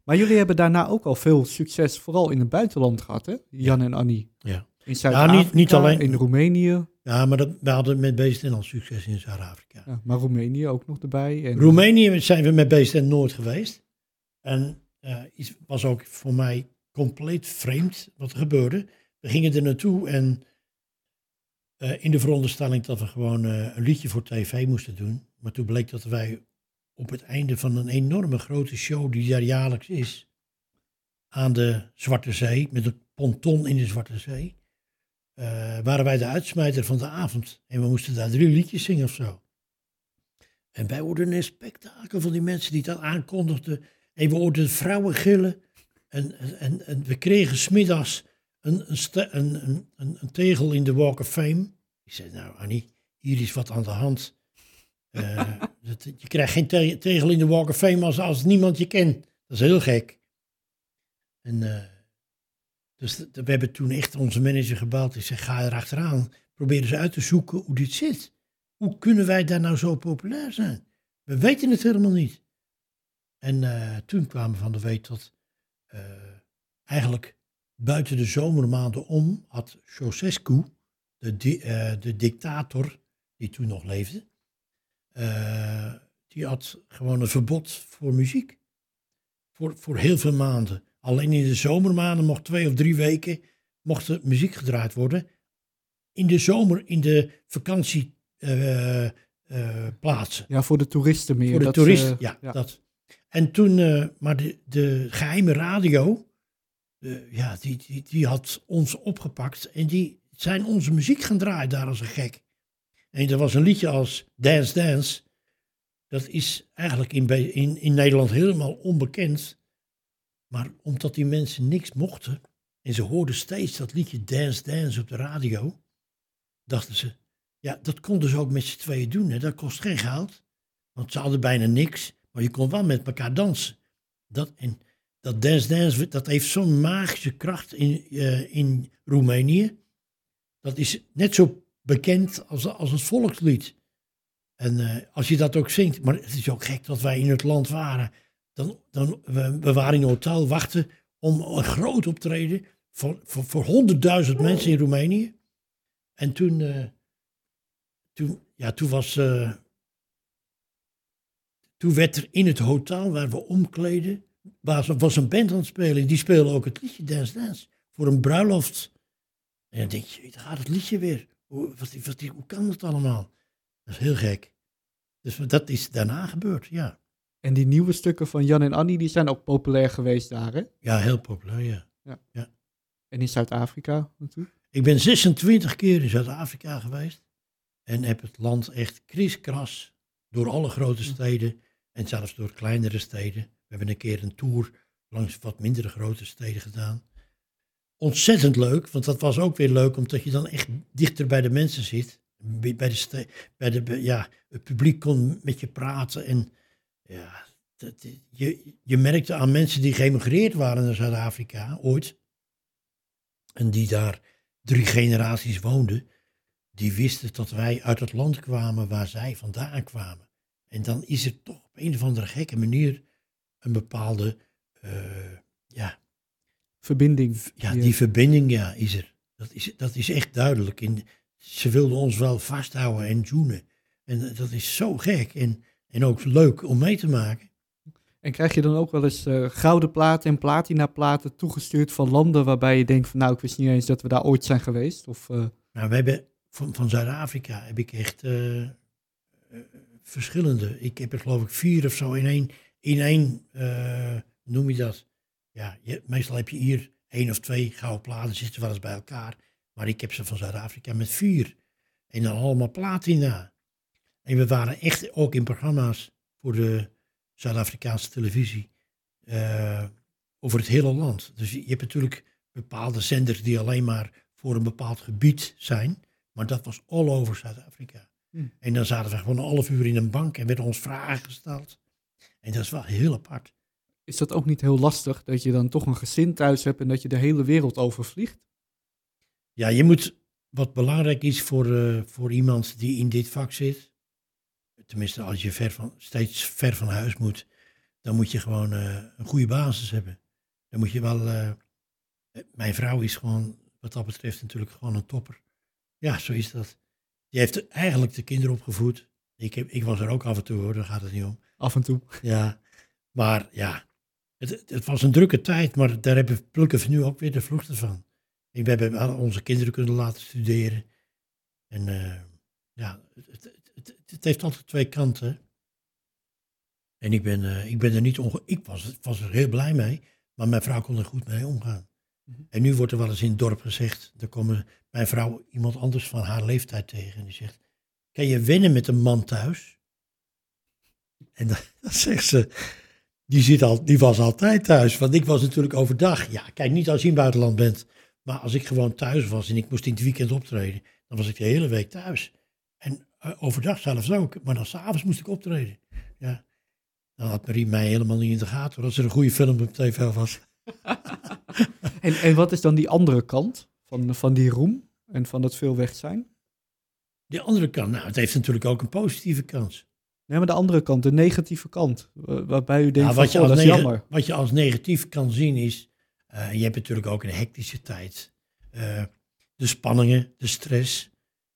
Maar jullie hebben daarna ook al veel succes, vooral in het buitenland gehad, hè? Jan en Annie. Ja. In Zuid-Afrika, niet- niet alleen- in Roemenië. Ja, maar dat, we hadden met Beesten al succes in Zuid-Afrika. Ja, maar Roemenië ook nog erbij. En, Roemenië zijn we met Beesten nooit geweest. En eh iets was ook voor mij compleet vreemd wat er gebeurde. We gingen er naartoe en eh, in de veronderstelling dat we gewoon eh, een liedje voor tv moesten doen. Maar toen bleek dat wij op het einde van een enorme grote show die daar jaarlijks is, aan de Zwarte Zee, met een ponton in de Zwarte Zee, eh, waren wij de uitsmijter van de avond. En we moesten daar drie liedjes zingen of zo. En wij hoorden een spektakel van die mensen die dat aankondigden. En we hoorden vrouwen gillen. En, en, en, we kregen smiddags een, een, een, een tegel in de Walk of Fame. Ik zei, nou Annie, hier is wat aan de hand. Eh, je krijgt geen te- tegel in de Walk of Fame als, niemand je kent. Dat is heel gek. En eh, dus we hebben toen echt onze manager gebeld. Ik zeg, ga er achteraan. Probeer eens uit te zoeken hoe dit zit. Hoe kunnen wij daar nou zo populair zijn? We weten het helemaal niet. En eh, toen kwamen we van de weet dat eigenlijk buiten de zomermaanden om had Ceausescu, de, de dictator die toen nog leefde, eh, die had gewoon een verbod voor muziek. Voor, voor heel veel maanden. Alleen in de zomermaanden mocht twee of drie weken mocht er muziek gedraaid worden. In de zomer, in de vakantieplaatsen. Ja, voor de toeristen meer. Voor de dat, toeristen, eh, ja, Dat. En toen, eh, maar de, de geheime radio, eh, ja, die, die, die had ons opgepakt en die zijn onze muziek gaan draaien daar als een gek. En er was een liedje als Dance Dance, dat is eigenlijk in, in, in Nederland helemaal onbekend. Maar omdat die mensen niks mochten en ze hoorden steeds dat liedje Dance Dance op de radio, dachten ze, ja, dat konden ze ook met z'n tweeën doen. Hè? Dat kost geen geld. Want ze hadden bijna niks, maar je kon wel met elkaar dansen. Dat, en dat Dance Dance, dat heeft zo'n magische kracht in, eh, in Roemenië. Dat is net zo bekend als, als het volkslied. En eh, als je dat ook zingt, maar het is ook gek dat wij in het land waren. Dan, dan, we, we waren in een hotel wachten om een groot optreden voor, voor, voor 100.000 mensen in Roemenië. En toen, eh, toen, ja, toen was, eh, toen werd er in het hotel waar we omkleden, was, was een band aan het spelen. Die speelde ook het liedje Dance Dance voor een bruiloft. En dan denk je, daar gaat het liedje weer. Hoe, wat, wat, hoe kan dat allemaal? Dat is heel gek. Dus dat is daarna gebeurd, ja. En die nieuwe stukken van Jan en Annie, die zijn ook populair geweest daar, hè? Ja, heel populair, ja. En in Zuid-Afrika natuurlijk. Ik ben 26 keer in Zuid-Afrika geweest. En heb het land echt kriskras door alle grote steden. En zelfs door kleinere steden. We hebben een keer een tour langs wat mindere grote steden gedaan. Ontzettend leuk, want dat was ook weer leuk omdat je dan echt dichter bij de mensen zit. Bij de, bij de, ja, het publiek kon met je praten. En ja, dat, je, je merkte aan mensen die geëmigreerd waren naar Zuid-Afrika ooit. En die daar drie generaties woonden, die wisten dat wij uit het land kwamen waar zij vandaan kwamen. En dan is er toch op een of andere gekke manier een bepaalde, eh, ja, Verbinding. ja, Die- die verbinding ja, is er. Dat is, dat is echt duidelijk. En ze wilden ons wel vasthouden en zoenen. En dat is zo gek en, en ook leuk om mee te maken. En krijg je dan ook wel eens eh, gouden platen en platina platen toegestuurd van landen waarbij je denkt van nou, ik wist niet eens dat we daar ooit zijn geweest? Of, eh, Nou, we hebben van, van Zuid-Afrika heb ik echt eh, verschillende. Ik heb er geloof ik vier of zo in één, in één noem je dat? Ja, je, meestal heb je hier één of twee gouden platen, zitten wel eens bij elkaar. Maar ik heb ze van Zuid-Afrika met vier. En dan allemaal platina. En we waren echt ook in programma's voor de Zuid-Afrikaanse televisie. eh, over het hele land. Dus je hebt natuurlijk bepaalde zenders die alleen maar voor een bepaald gebied zijn. Maar dat was all over Zuid-Afrika. Hmm. En dan zaten we gewoon een half uur in een bank en werden ons vragen gesteld. En dat is wel heel apart. Is dat ook niet heel lastig dat je dan toch een gezin thuis hebt en dat je de hele wereld overvliegt? Ja, je moet, wat belangrijk is voor, eh, voor iemand die in dit vak zit, tenminste als je ver van, steeds ver van huis moet, dan moet je gewoon eh, een goede basis hebben. Dan moet je wel. eh, mijn vrouw is gewoon, wat dat betreft, natuurlijk gewoon een topper. Ja, zo is dat. Die heeft eigenlijk de kinderen opgevoed. Ik, heb, ik was er ook af en toe hoor, daar gaat het niet om. Af en toe. Ja, maar ja, het, het was een drukke tijd, maar daar hebben, plukken we nu ook weer de vruchten van. We hebben onze kinderen kunnen laten studeren. En eh, ja, het, het, het, heeft altijd twee kanten. En ik ben, eh, ik ben er niet onge... Ik was, was er heel blij mee, maar mijn vrouw kon er goed mee omgaan. Mhm. En nu wordt er wel eens in het dorp gezegd, er komen mijn vrouw iemand anders van haar leeftijd tegen. En die zegt, kan je wennen met een man thuis? En dan, dan zegt ze, die, zit al, die was altijd thuis. Want ik was natuurlijk overdag. Ja, kijk, niet als je in het buitenland bent. Maar als ik gewoon thuis was en ik moest in het weekend optreden, dan was ik de hele week thuis. En eh, overdag zelfs ook. Maar dan s'avonds moest ik optreden. Ja. Dan had Marie mij helemaal niet in de gaten. Als er een goede film op tv was. En, en wat is dan die andere kant van, van die roem en van dat veel weg zijn? De andere kant, nou, het heeft natuurlijk ook een positieve kans. Nee, maar de andere kant, de negatieve kant. wa- Waarbij u denkt, van, wat, je goh, als dat is jammer. wat je als negatief kan zien is, eh, je hebt natuurlijk ook een hectische tijd. Eh, de spanningen, de stress.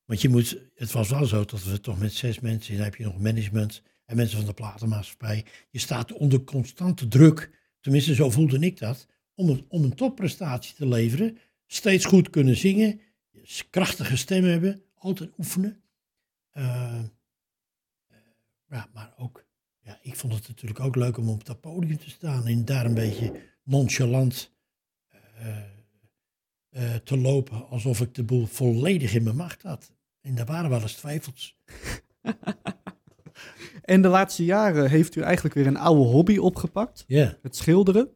Want je moet, het was wel zo dat we toch met zes mensen, dan heb je nog management en mensen van de platenmaatschappij. Je staat onder constante druk, tenminste zo voelde ik dat, om een, om een topprestatie te leveren. Steeds goed kunnen zingen, krachtige stem hebben, altijd oefenen. Eh, ja, maar ook ja, ik vond het natuurlijk ook leuk om op dat podium te staan en daar een beetje nonchalant eh, eh, te lopen, alsof ik de boel volledig in mijn macht had. En daar waren wel eens twijfels. En de laatste jaren heeft u eigenlijk weer een oude hobby opgepakt. Ja, Het schilderen.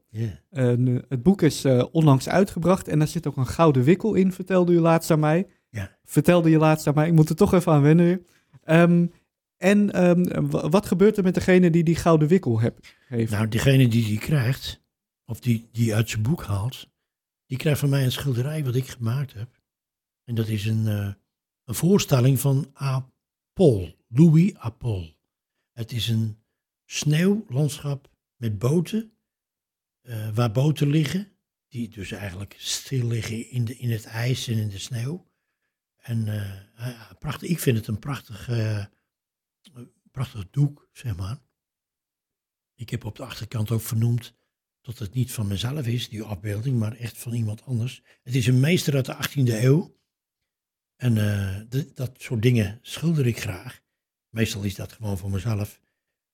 eh, het boek is eh, onlangs uitgebracht en daar zit ook een gouden wikkel in, vertelde u laatst aan mij. Ja. Vertelde je laatst aan mij, ik moet er toch even aan wennen weer. Ehm, en ehm, wa- wat gebeurt er met degene die die gouden wikkel heeft? Nou, diegene die die krijgt, of die, die uit zijn boek haalt, die krijgt van mij een schilderij wat ik gemaakt heb. En dat is een, eh, een voorstelling van A. Paul, Louis A. Paul. Het is een sneeuwlandschap met boten, eh, waar boten liggen, die dus eigenlijk stil liggen in, de, in het ijs en in de sneeuw. En eh, prachtig, ik vind het een prachtig, eh, prachtig doek, zeg maar. Ik heb op de achterkant ook vernoemd dat het niet van mezelf is, die afbeelding, maar echt van iemand anders. Het is een meester uit de 18e eeuw. En eh, dat soort dingen schilder ik graag. Meestal is dat gewoon voor mezelf.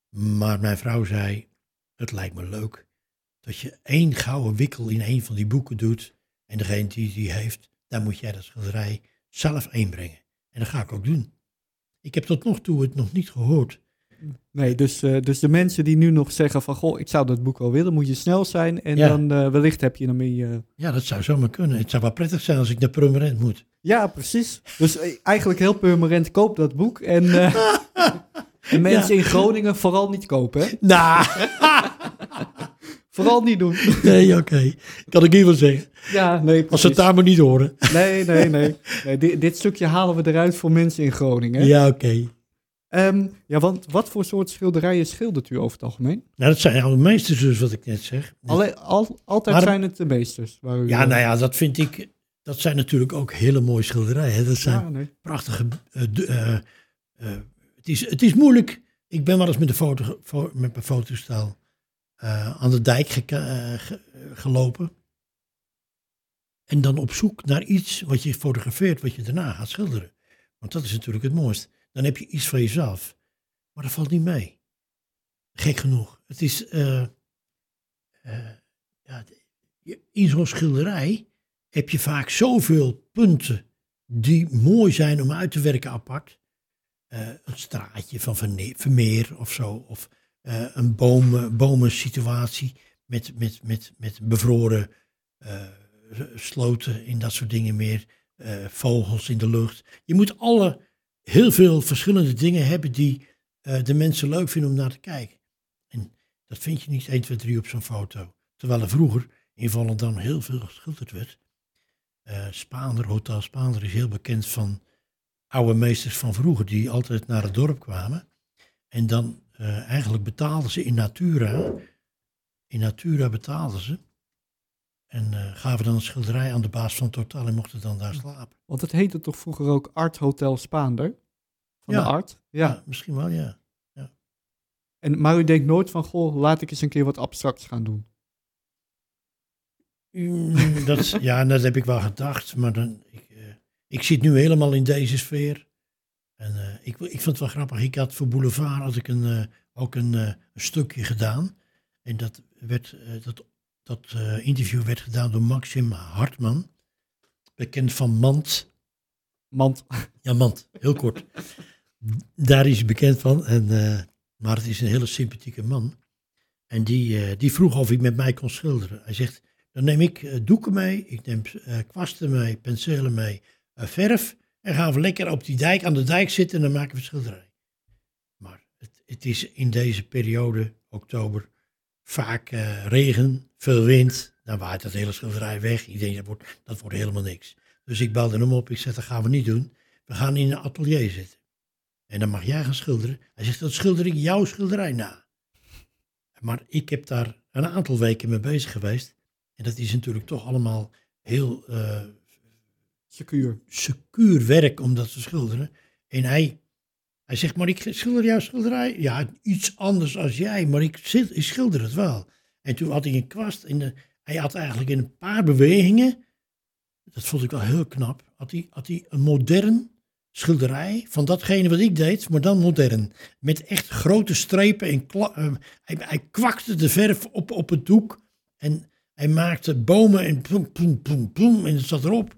Maar mijn vrouw zei, het lijkt me leuk dat je één gouden wikkel in een van die boeken doet. En degene die die heeft, daar moet jij dat schilderij zelf inbrengen. En dat ga ik ook doen. Ik heb tot nog toe het nog niet gehoord. Nee, dus, eh, dus de mensen die nu nog zeggen van, goh, ik zou dat boek wel willen, moet je snel zijn. En Ja. dan eh, wellicht heb je ermee... eh Ja, dat zou zomaar kunnen. Het zou wel prettig zijn als ik naar Purmerend moet. Ja, precies. Dus eh, eigenlijk heel permanent koop dat boek. En, eh, en mensen in Groningen vooral niet kopen, hè? Nou, Vooral niet doen. nee, oké. Kan ik hier wel zeggen. Ja, nee, Als ze het daar maar niet horen. Nee, nee, nee. nee dit, dit stukje halen we eruit voor mensen in Groningen. Ja, oké. Ehm, ja, want wat voor soort schilderijen schildert u over het algemeen? Nou, dat zijn al de meesters dus, wat ik net zeg. Alleen, al, altijd Maar- zijn het de meesters. Waar u, Ja, eh, nou ja, dat vind ik... Dat zijn natuurlijk ook hele mooie schilderijen. hè. Dat zijn ja, nee. prachtige... eh, eh, het, is, het is moeilijk. Ik ben wel eens met, de foto, met mijn fotostel eh, aan de dijk eh, ge- gelopen. En dan op zoek naar iets wat je fotografeert, wat je daarna gaat schilderen. Want dat is natuurlijk het mooist. Dan heb je iets van jezelf. Maar dat valt niet mee. Gek genoeg. Het is... eh, ja, in zo'n schilderij heb je vaak zoveel punten die mooi zijn om uit te werken apart. Een straatje van Vermeer of zo. Of een bomen, bomensituatie met, met, met, met bevroren eh, sloten en dat soort dingen meer. eh, vogels in de lucht. Je moet alle heel veel verschillende dingen hebben die eh, de mensen leuk vinden om naar te kijken. En dat vind je niet 1, 2, 3 op zo'n foto. Terwijl er vroeger in Volendam heel veel geschilderd werd. Eh Spaander, Hotel Spaander is heel bekend van oude meesters van vroeger die altijd naar het dorp kwamen. En dan eh, eigenlijk betaalden ze in Natura. In Natura betaalden ze. En eh, gaven dan een schilderij aan de baas van Totaal en mochten dan daar slapen. Want het heette toch vroeger ook Art Hotel Spaander? Van Ja. de Art? Ja. misschien wel, ja. En, maar u denkt nooit van, goh, laat ik eens een keer wat abstracts gaan doen. Mm, dat, ja, dat heb ik wel gedacht, maar dan, ik, eh, ik zit nu helemaal in deze sfeer. En eh, ik, ik vond het wel grappig. Ik had voor Boulevard had ik een, eh, ook een, eh, een stukje gedaan. En dat, werd, dat, dat interview werd gedaan door Maxim Hartman. Bekend van Mand. Want Ja, Mand, heel kort. Daar is hij bekend van. En, maar het is een hele sympathieke man. En die, die vroeg of ik met mij kon schilderen. Hij zegt, dan neem ik doeken mee, ik neem kwasten mee, penselen mee, verf. En gaan we lekker op die dijk, aan de dijk zitten en dan maken we schilderij. Maar het, het is in deze periode, oktober, vaak eh, regen, veel wind. Dan waait dat hele schilderij weg. Ik denk, dat wordt, dat wordt helemaal niks. Dus ik belde hem op. Ik zeg, dat gaan we niet doen. We gaan in een atelier zitten. En dan mag jij gaan schilderen. Hij zegt, dat schilder ik jouw schilderij na. Maar ik heb daar een aantal weken mee bezig geweest. En dat is natuurlijk toch allemaal heel eh, secuur. werk om dat te schilderen. En hij, hij zegt, maar ik schilder jouw schilderij. Ja, iets anders als jij, maar ik, schilder het wel. En toen had hij een kwast. En de- hij had eigenlijk in een paar bewegingen, dat vond ik wel heel knap, had hij, had hij een modern schilderij van datgene wat ik deed, maar dan modern. Met echt grote strepen en eh, hij, hij kwakte de verf op, op het doek. En hij maakte bomen en ploem, ploem, ploem, ploem, en het zat erop.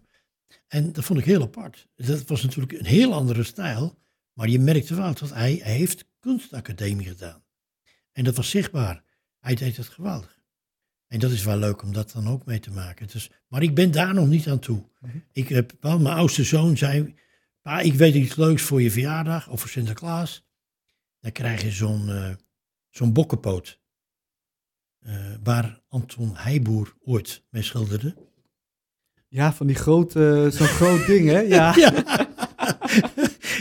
En dat vond ik heel apart. Dat was natuurlijk een heel andere stijl. Maar je merkte wel dat hij, hij heeft kunstacademie gedaan. En dat was zichtbaar. Hij deed het geweldig. En dat is wel leuk om dat dan ook mee te maken. Dus, maar ik ben daar nog niet aan toe. Ik heb wel, mijn oudste zoon zei, pa, ik weet iets leuks voor je verjaardag of voor Sinterklaas. Dan krijg je zo'n eh, zo'n bokkenpoot. Eh, waar Anton Heijboer ooit mee schilderde. Ja, van die grote, zo'n groot ding, hè? Ja. Ja.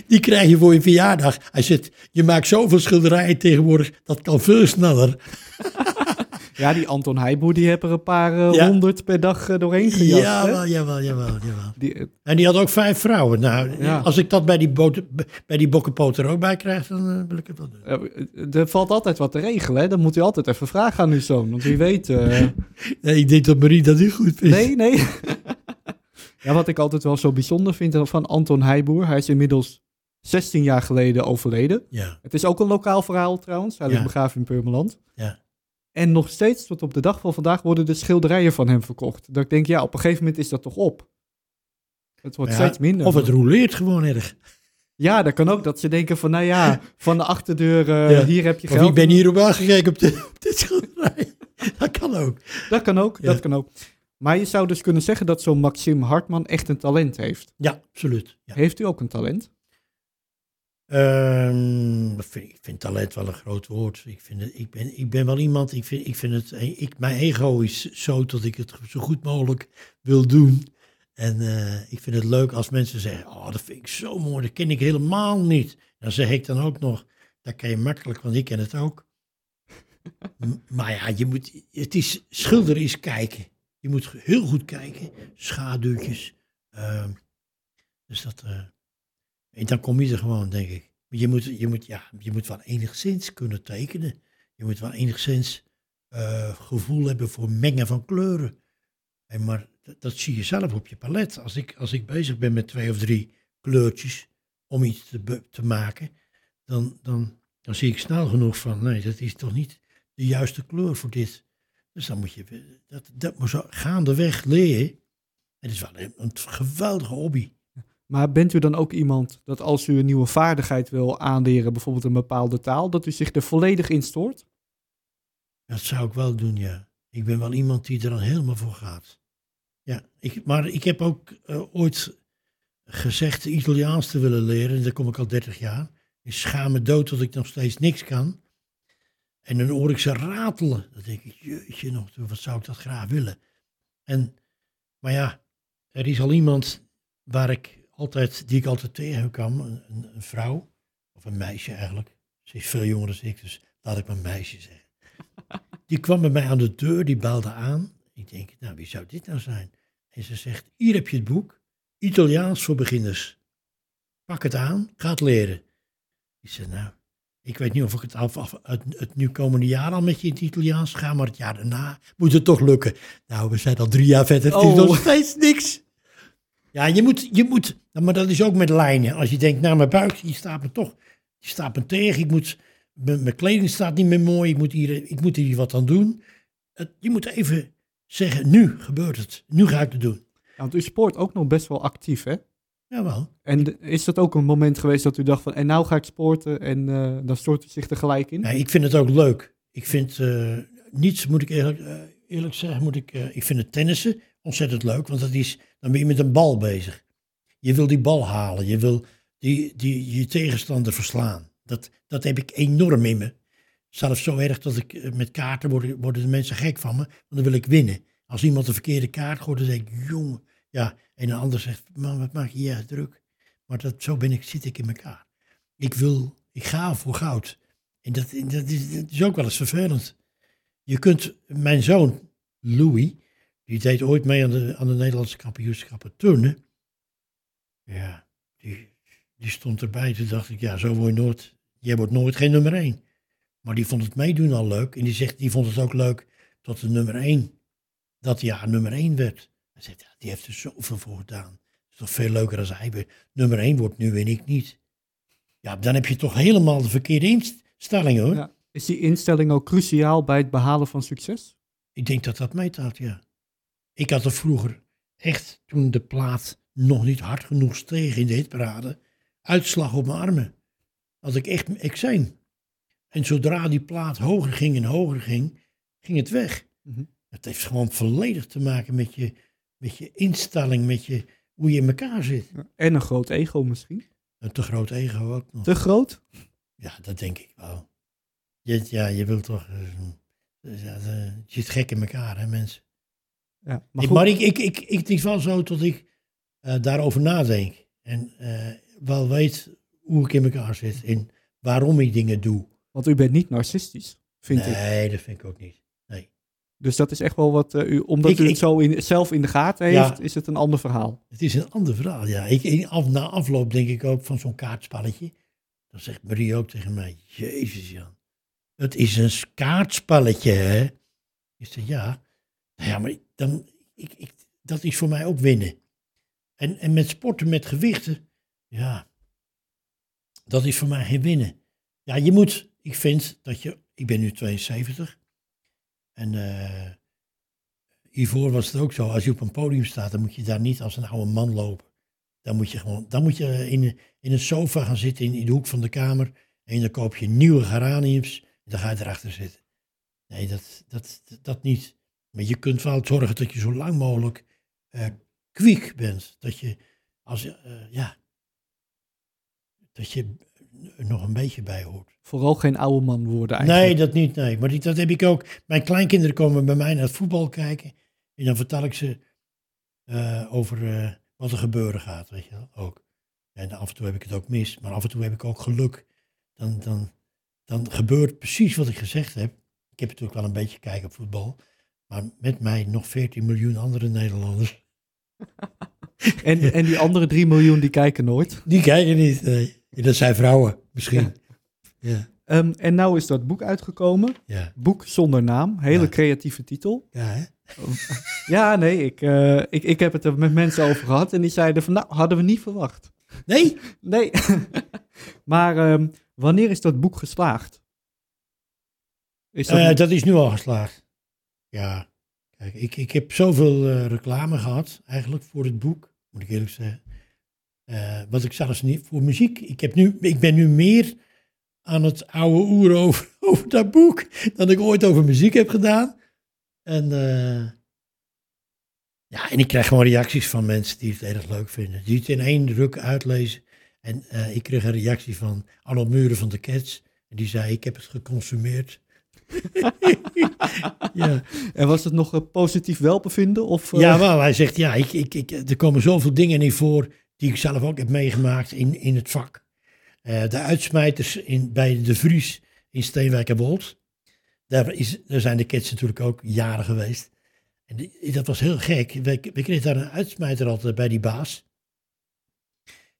Die krijg je voor je verjaardag. Hij zegt, je maakt zoveel schilderijen tegenwoordig, dat kan veel sneller. ja, die Anton Heijboer, die heeft er een paar eh, Ja. honderd per dag eh, doorheen gejast? Jawel, jawel, jawel, jawel. Die, eh, En die had ook vijf vrouwen. Nou, Ja. als ik dat bij die, bij die bokkenpoot er ook bij krijg, dan wil ik het wel doen. er valt altijd wat te regelen, hè? Dan moet u altijd even vragen aan uw zoon, want wie weet... Nee, ik denk dat Marie dat niet goed vindt. Nee, nee. Ja, wat ik altijd wel zo bijzonder vind van Anton Heijboer, hij is inmiddels 16 jaar geleden overleden. Ja, Het is ook een lokaal verhaal trouwens, hij ligt Ja. begraven in Purmerland. ja. En nog steeds tot op de dag van vandaag worden de schilderijen van hem verkocht. Dat ik denk, ja, op een gegeven moment is dat toch op. Het wordt Ja, steeds minder. Of het roleert gewoon erg. Ja, dat kan ook. Dat ze denken van, nou ja, van de achterdeur, eh, Ja. hier heb je Of geld. ik ben hierop aangekeken op, op dit schilderij. Dat kan ook. Dat kan ook, Ja. dat kan ook. Maar je zou dus kunnen zeggen dat zo'n Maxim Hartman echt een talent heeft. Ja, absoluut. Ja. Heeft u ook een talent? Ehm, ik vind, ik vind talent wel een groot woord. Ik, vind het, ik, ben, ik ben wel iemand, ik vind, ik vind het, ik, mijn ego is zo dat ik het zo goed mogelijk wil doen. En eh, ik vind het leuk als mensen zeggen, oh dat vind ik zo mooi, dat ken ik helemaal niet. Dan zeg ik dan ook nog, dat ken je makkelijk, want ik ken het ook. Maar ja, je moet, het is, schilderen is kijken. Je moet heel goed kijken, schaduwtjes. ehm, dus dat... eh, en dan kom je er gewoon, denk ik. Je moet, je moet, ja, je moet wel enigszins kunnen tekenen. Je moet wel enigszins eh, gevoel hebben voor mengen van kleuren. En maar dat, dat zie je zelf op je palet. Als ik, als ik bezig ben met twee of drie kleurtjes om iets te, te maken, dan, dan, dan zie ik snel genoeg van, nee, dat is toch niet de juiste kleur voor dit. Dus dan moet je, dat, dat moet zo gaandeweg leren. Het is wel een, een geweldige hobby. Maar bent u dan ook iemand dat als u een nieuwe vaardigheid wil aanleren, bijvoorbeeld een bepaalde taal, dat u zich er volledig in stoort? Dat zou ik wel doen, ja. Ik ben wel iemand die er dan helemaal voor gaat. Ja, ik, maar ik heb ook eh, ooit gezegd Italiaans te willen leren. En daar kom ik al 30 jaar. Ik schaam me dood dat ik nog steeds niks kan. En dan hoor ik ze ratelen. Dan denk ik, jeetje nog, wat zou ik dat graag willen. En, maar ja, er is al iemand waar ik altijd, die ik altijd tegenkwam. Een, een, een vrouw, of een meisje eigenlijk. Ze is veel jonger dan ik, dus laat ik maar meisje zeggen. Die kwam bij mij aan de deur, die belde aan. Ik denk, nou, wie zou dit nou zijn? En ze zegt, hier heb je het boek. Italiaans voor beginners. Pak het aan, ga het leren. Ik zei, nou, ik weet niet of ik het, af, af- het, het nu komende jaar al met je in het Italiaans ga, maar het jaar daarna moet het toch lukken. Nou, we zijn al drie jaar verder, het is Oh. nog steeds niks. Ja, je moet, je moet, nou, maar dat is ook met lijnen. Als je denkt, nou, mijn buik, die staat me toch, die staat me tegen. Ik moet, mijn, mijn kleding staat niet meer mooi, ik moet hier, ik moet hier wat aan doen. Het, je moet even zeggen, nu gebeurt het, nu ga ik het doen. Ja, want u sport ook nog best wel actief, hè? Jawel. En de- is dat ook een moment geweest dat u dacht van, en nou ga ik sporten en eh, dan stort u zich er gelijk in? Nee, ik vind het ook leuk. Ik vind eh, niets, moet ik eerlijk, eh, eerlijk zeggen, moet ik, ik vind het tennissen ontzettend leuk, want dat is, dan ben je met een bal bezig. Je wil die bal halen, je wil die, die, je tegenstander verslaan. Dat, dat heb ik enorm in me. Zelfs zo erg dat ik met kaarten worden, worden de mensen gek van me, want dan wil ik winnen. Als iemand een verkeerde kaart gooit, dan zeg ik, jongen, ja. En een ander zegt, man, wat maak je je druk? Maar dat, zo ik, zit ik in elkaar. Ik wil, ik ga voor goud. En dat, dat, is, dat is ook wel eens vervelend. Je kunt, mijn zoon Louis, die deed ooit mee aan de, aan de Nederlandse kampioenschappen turnen. Ja, die, die stond erbij. Toen dacht ik, ja, zo word je nooit, jij wordt nooit geen nummer één. Maar die vond het meedoen al leuk. En die zegt, die vond het ook leuk tot de nummer één, dat jaar nummer één werd. Hij zegt, ja, die heeft er zoveel voor gedaan. Het is toch veel leuker als hij nummer één wordt nu en ik niet. Ja, dan heb je toch helemaal de verkeerde instelling hoor. Ja. Is die instelling ook cruciaal bij het behalen van succes? Ik denk dat dat meetaat, ja. Ik had er vroeger echt, toen de plaat nog niet hard genoeg steeg in de hitparade, uitslag op mijn armen. Had ik echt eczeem. En zodra die plaat hoger ging en hoger ging, ging het weg. Mhm. Het heeft gewoon volledig te maken met je, met je instelling, met je, hoe je in elkaar zit. En een groot ego misschien? Een te groot ego ook nog. Te groot? Ja, dat denk ik wel. Je, ja, je wilt toch... eh, ja, de- je zit gek in elkaar, hè, mensen. Ja, maar ik, ik, ik, ik, het is wel zo dat ik eh, daarover nadenk. En eh, wel weet hoe ik in elkaar zit. En waarom ik dingen doe. Want u bent niet narcistisch, vind ik. nee, dat vind ik ook niet. Dus dat is echt wel wat eh, u, omdat Ik- u het ik- zo in, zelf in de gaten heeft, Ja. is het een ander verhaal. Het is een ander verhaal, ja. Ik, ik- af, na afloop denk ik ook van zo'n kaartspelletje. Dan zegt Marie ook tegen mij, Jezus Jan, het is een kaartspelletje, hè? Ik zeg, ja. Nou ja, maar dan, ik, ik, dat is voor mij ook winnen. En, en met sporten met gewichten, ja, dat is voor mij geen winnen. Ja, je moet, ik vind dat je, ik ben nu 72. En eh hiervoor was het ook zo, als je op een podium staat, dan moet je daar niet als een oude man lopen. Dan moet je gewoon, dan moet je in, in een sofa gaan zitten in, in de hoek van de kamer. En dan koop je nieuwe geraniums en dan ga je erachter zitten. Nee, dat, dat, dat niet. Maar je kunt wel zorgen dat je zo lang mogelijk eh kwiek bent. Dat je, als, eh, ja, dat je nog een beetje bij hoort. Vooral geen oude man worden eigenlijk. Nee, dat niet. Nee. Maar die, dat heb ik ook. Mijn kleinkinderen komen bij mij naar het voetbal kijken. En dan vertel ik ze eh, over eh, wat er gebeuren gaat. Weet je wel, ook. En af en toe heb ik het ook mis. Maar af en toe heb ik ook geluk. Dan, dan, dan gebeurt precies wat ik gezegd heb. Ik heb natuurlijk wel een beetje kijken op voetbal. Maar met mij nog 14 miljoen andere Nederlanders. En, en die andere 3 miljoen die kijken nooit. Die kijken niet. Nee. Dat zijn vrouwen misschien. Ja. Ehm, en nou is dat boek uitgekomen. Ja. Boek zonder naam. Hele Ja. creatieve titel. Ja, hè? Ja, nee, ik, eh, ik, ik heb het er met mensen over gehad. En die zeiden van, nou, hadden we niet verwacht. Nee? Nee. maar ehm, wanneer is dat boek geslaagd? Is dat... Eh, dat is nu al geslaagd. Ja. Ik, ik heb zoveel eh, reclame gehad, eigenlijk, voor het boek, moet ik eerlijk zeggen. Eh, wat ik zelfs niet voor muziek. Ik, heb nu, ik ben nu meer aan het oude oer over, dat boek dan ik ooit over muziek heb gedaan. En, eh, ja, en ik krijg gewoon reacties van mensen die het erg leuk vinden. Die het in één ruk uitlezen. En ik kreeg een reactie van Arno Muren van de Cats. En die zei, ik heb het geconsumeerd. ja. En was het nog eh, positief welbevinden? Of, eh, ja, wel. Hij zegt, ja, ik, ik, ik, er komen zoveel dingen in voor die ik zelf ook heb meegemaakt in, in het vak. Eh, de uitsmijters in, bij de Vries in Steenwijk en. Daar, is, zijn de kids natuurlijk ook jaren geweest. En dat was heel gek. We, we kregen daar een uitsmijter altijd bij die baas.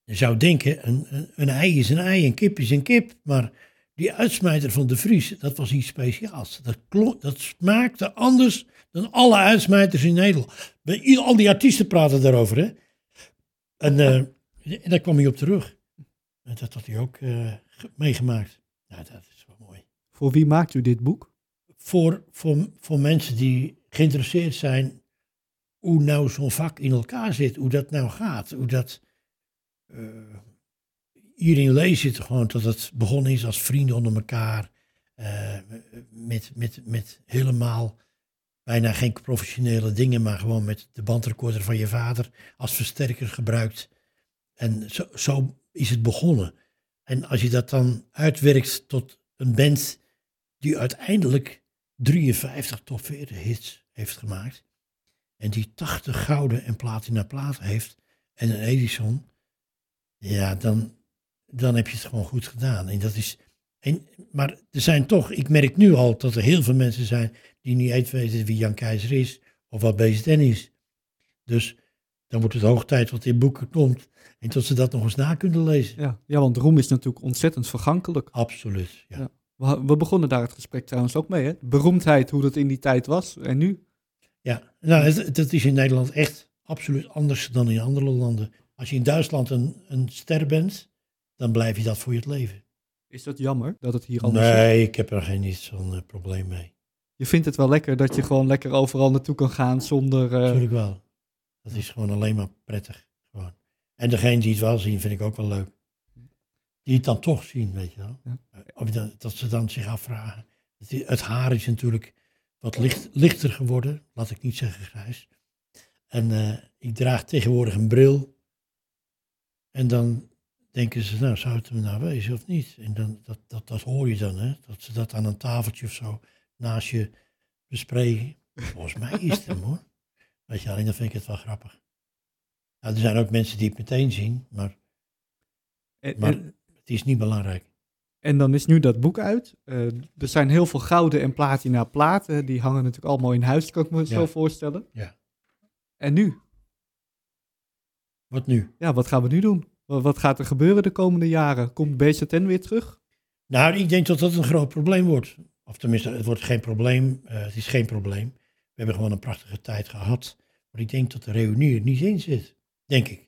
Je zou denken, een, een, een ei is een ei, een kip is een kip. Maar die uitsmijter van de Vries, dat was iets speciaals. Dat, klonk, dat smaakte anders dan alle uitsmijters in Nederland. Al die artiesten praten daarover, hè. En, eh, en daar kwam hij op terug. En dat had hij ook eh, ge- meegemaakt. Nou, dat is wel mooi. Voor wie maakt u dit boek? Voor, voor, voor mensen die geïnteresseerd zijn hoe nou zo'n vak in elkaar zit, hoe dat nou gaat, hoe dat... eh, hierin lees je het gewoon dat het begonnen is als vrienden onder elkaar, eh, met, met, met helemaal bijna geen professionele dingen, maar gewoon met de bandrecorder van je vader als versterker gebruikt. En zo, zo is het begonnen. En als je dat dan uitwerkt tot een band die uiteindelijk 53 top 40 hits heeft gemaakt. En die 80 gouden en platina platen heeft. En een Edison. Ja, dan, dan heb je het gewoon goed gedaan. En dat is, en, maar er zijn toch, ik merk nu al dat er heel veel mensen zijn die niet eens weten wie Jan Keizer is. Of wat BZN is. Dus dan wordt het hoog tijd wat in boeken komt. En tot ze dat nog eens na kunnen lezen. Ja, ja want roem is natuurlijk ontzettend vergankelijk. Absoluut. Ja. Ja. We, we begonnen daar het gesprek trouwens ook mee, hè? Beroemdheid, hoe dat in die tijd was. En nu? Ja, nou, het- dat is in Nederland echt absoluut anders dan in andere landen. Als je in Duitsland een, een ster bent, dan blijf je dat voor je het leven. Is dat jammer dat het hier anders is? Nee, ik heb er geen niet zo'n eh, probleem mee. Je vindt het wel lekker dat je gewoon lekker overal naartoe kan gaan zonder... eh, Natuurlijk wel. Dat is gewoon alleen maar prettig. Gewoon. En degene die het wel zien, vind ik ook wel leuk. Die het dan toch zien, weet je wel. Ja. Of dat, dat ze dan zich afvragen. Het, haar is natuurlijk wat licht, lichter geworden. Laat ik niet zeggen grijs. En eh, ik draag tegenwoordig een bril. En dan denken ze, nou, zou het hem nou wezen of niet? En dan, dat, dat, dat hoor je dan, hè. Dat ze dat aan een tafeltje of zo naast je bespreken. Volgens mij is het hem, hoor. Weet je, alleen dan vind ik het wel grappig. Nou, er zijn ook mensen die het meteen zien, maar en, Maar- en, het is niet belangrijk. en dan is nu dat boek uit. Eh, er zijn heel veel gouden en platina platen. Die hangen natuurlijk allemaal in huis, kan ik me Ja. zo voorstellen. Ja. En nu? Wat nu? Ja, wat gaan we nu doen? Wa- Wat gaat er gebeuren de komende jaren? Komt BZN weer terug? Nou, ik denk dat dat een groot probleem wordt. Of tenminste, het wordt geen probleem. eh, het is geen probleem. We hebben gewoon een prachtige tijd gehad. Maar ik denk dat de reunie er niet in zit. Denk ik.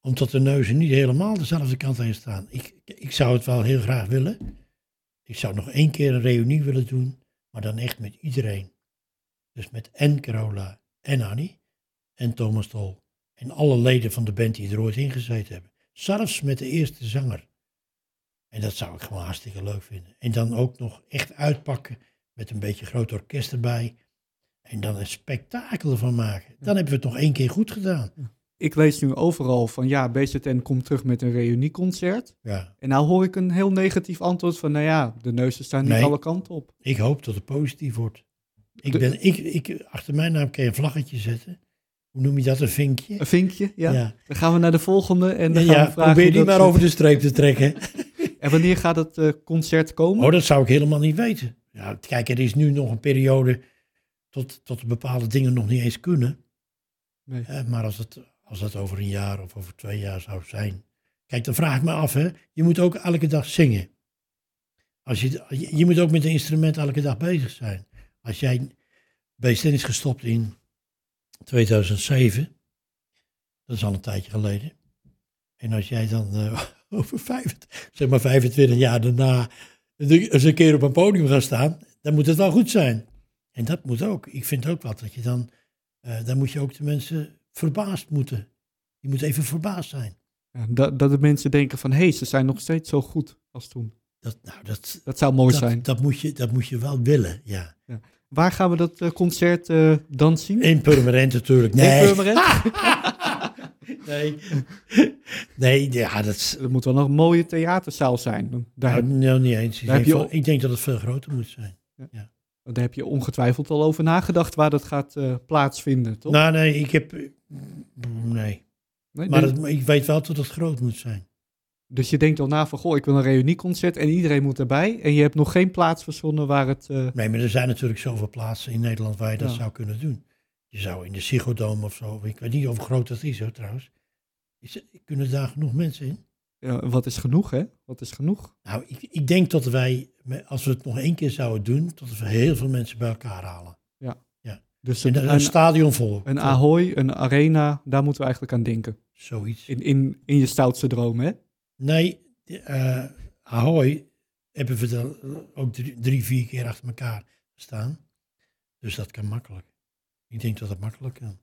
Omdat de neuzen niet helemaal dezelfde kant heen staan. Ik, ik zou het wel heel graag willen. Ik zou nog één keer een reunie willen doen. Maar dan echt met iedereen. Dus met en Carola en Annie. En Thomas Tol. En alle leden van de band die er ooit in gezeten hebben. Zelfs met de eerste zanger. En dat zou ik gewoon hartstikke leuk vinden. En dan ook nog echt uitpakken met een beetje groot orkest erbij. En dan een spektakel ervan maken. Dan hebben we het nog één keer goed gedaan. Ik lees nu overal van ja, BZN komt terug met een reunieconcert. Ja, En nou hoor ik een heel negatief antwoord van nou ja, de neuzen staan niet Nee. alle kanten op. ik hoop dat het positief wordt. Ik De- ben, ik, ik, achter mijn naam kan je een vlaggetje zetten. Hoe noem je dat? Een vinkje? Een vinkje, ja. ja. Dan gaan we naar de volgende en dan Ja, gaan we vragen probeer die maar over de streep te trekken. En wanneer gaat het eh, concert komen? Oh, dat zou ik helemaal niet weten. Ja, kijk, er is nu nog een periode tot, tot bepaalde dingen nog niet eens kunnen. Nee. Eh, maar als het, als dat over een jaar of over twee jaar zou zijn. Kijk, dan vraag ik me af, hè. Je moet ook elke dag zingen. Als je, je, moet ook met een instrument elke dag bezig zijn. Als jij, BSN is gestopt in 2007. Dat is al een tijdje geleden. En als jij dan eh, over vijf, zeg maar 25 jaar daarna eens een keer op een podium gaat staan, dan moet het wel goed zijn. En dat moet ook. Ik vind ook wat dat je dan, eh, dan moet je ook de mensen verbaasd moeten. Je moet even verbaasd zijn. Ja, dat, dat de mensen denken van hé, hey, ze zijn nog steeds zo goed als toen. Dat, nou, dat, Dat zou mooi dat, zijn. dat, moet je, dat moet je wel willen, ja. Waar gaan we dat eh, concert eh, dan zien? In Purmerend natuurlijk. In Nee. Purmerend? nee. Nee, ja, dat moet wel nog een mooie theaterzaal zijn. Daar, Nou, nou, niet eens. Daar heb denk, je ik denk dat het veel groter moet zijn. daar heb je ongetwijfeld al over nagedacht waar dat gaat eh, plaatsvinden, toch? Nou, nee, ik heb... Nee. Nee, Maar nee. het- ik weet wel dat het groot moet zijn. Dus je denkt al na van, goh, ik wil een reunieconcert en iedereen moet erbij. En je hebt nog geen plaats verzonnen waar het... eh, Nee, maar er zijn natuurlijk zoveel plaatsen in Nederland waar je dat Ja. zou kunnen doen. Je zou in de Psychodome of zo, ik weet niet of groot dat is hoor, trouwens. Is, kunnen daar genoeg mensen in? ja, wat is genoeg, hè? Wat is genoeg? Nou, ik, ik denk dat wij, als we het nog één keer zouden doen, dat we heel veel mensen bij elkaar halen. Dus En een, een, een, stadion vol. een Ahoy, een Arena, daar moeten we eigenlijk aan denken. Zoiets. In, in, in je stoutste droom, hè? Nee, eh Ahoy hebben we er ook drie, drie, vier keer achter elkaar staan. Dus dat kan makkelijk. Ik denk dat het makkelijk kan.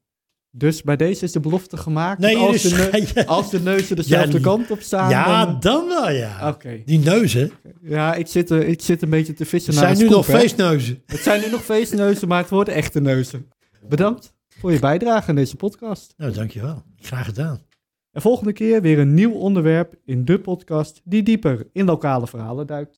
Dus bij deze is de belofte gemaakt. Nee, dat als, dus- de ja. als de neuzen dezelfde Ja, kant op staan. Ja, dan- dan wel ja. Oké. Die neuzen. Ja, ik zit, er- ik zit een beetje te vissen Het naar zijn een nu nog hè. feestneuzen. Het zijn nu nog feestneuzen, maar het worden echte neuzen. Bedankt voor je bijdrage aan deze podcast. Nou, dankjewel. Graag gedaan. En volgende keer weer een nieuw onderwerp in de podcast die dieper in lokale verhalen duikt.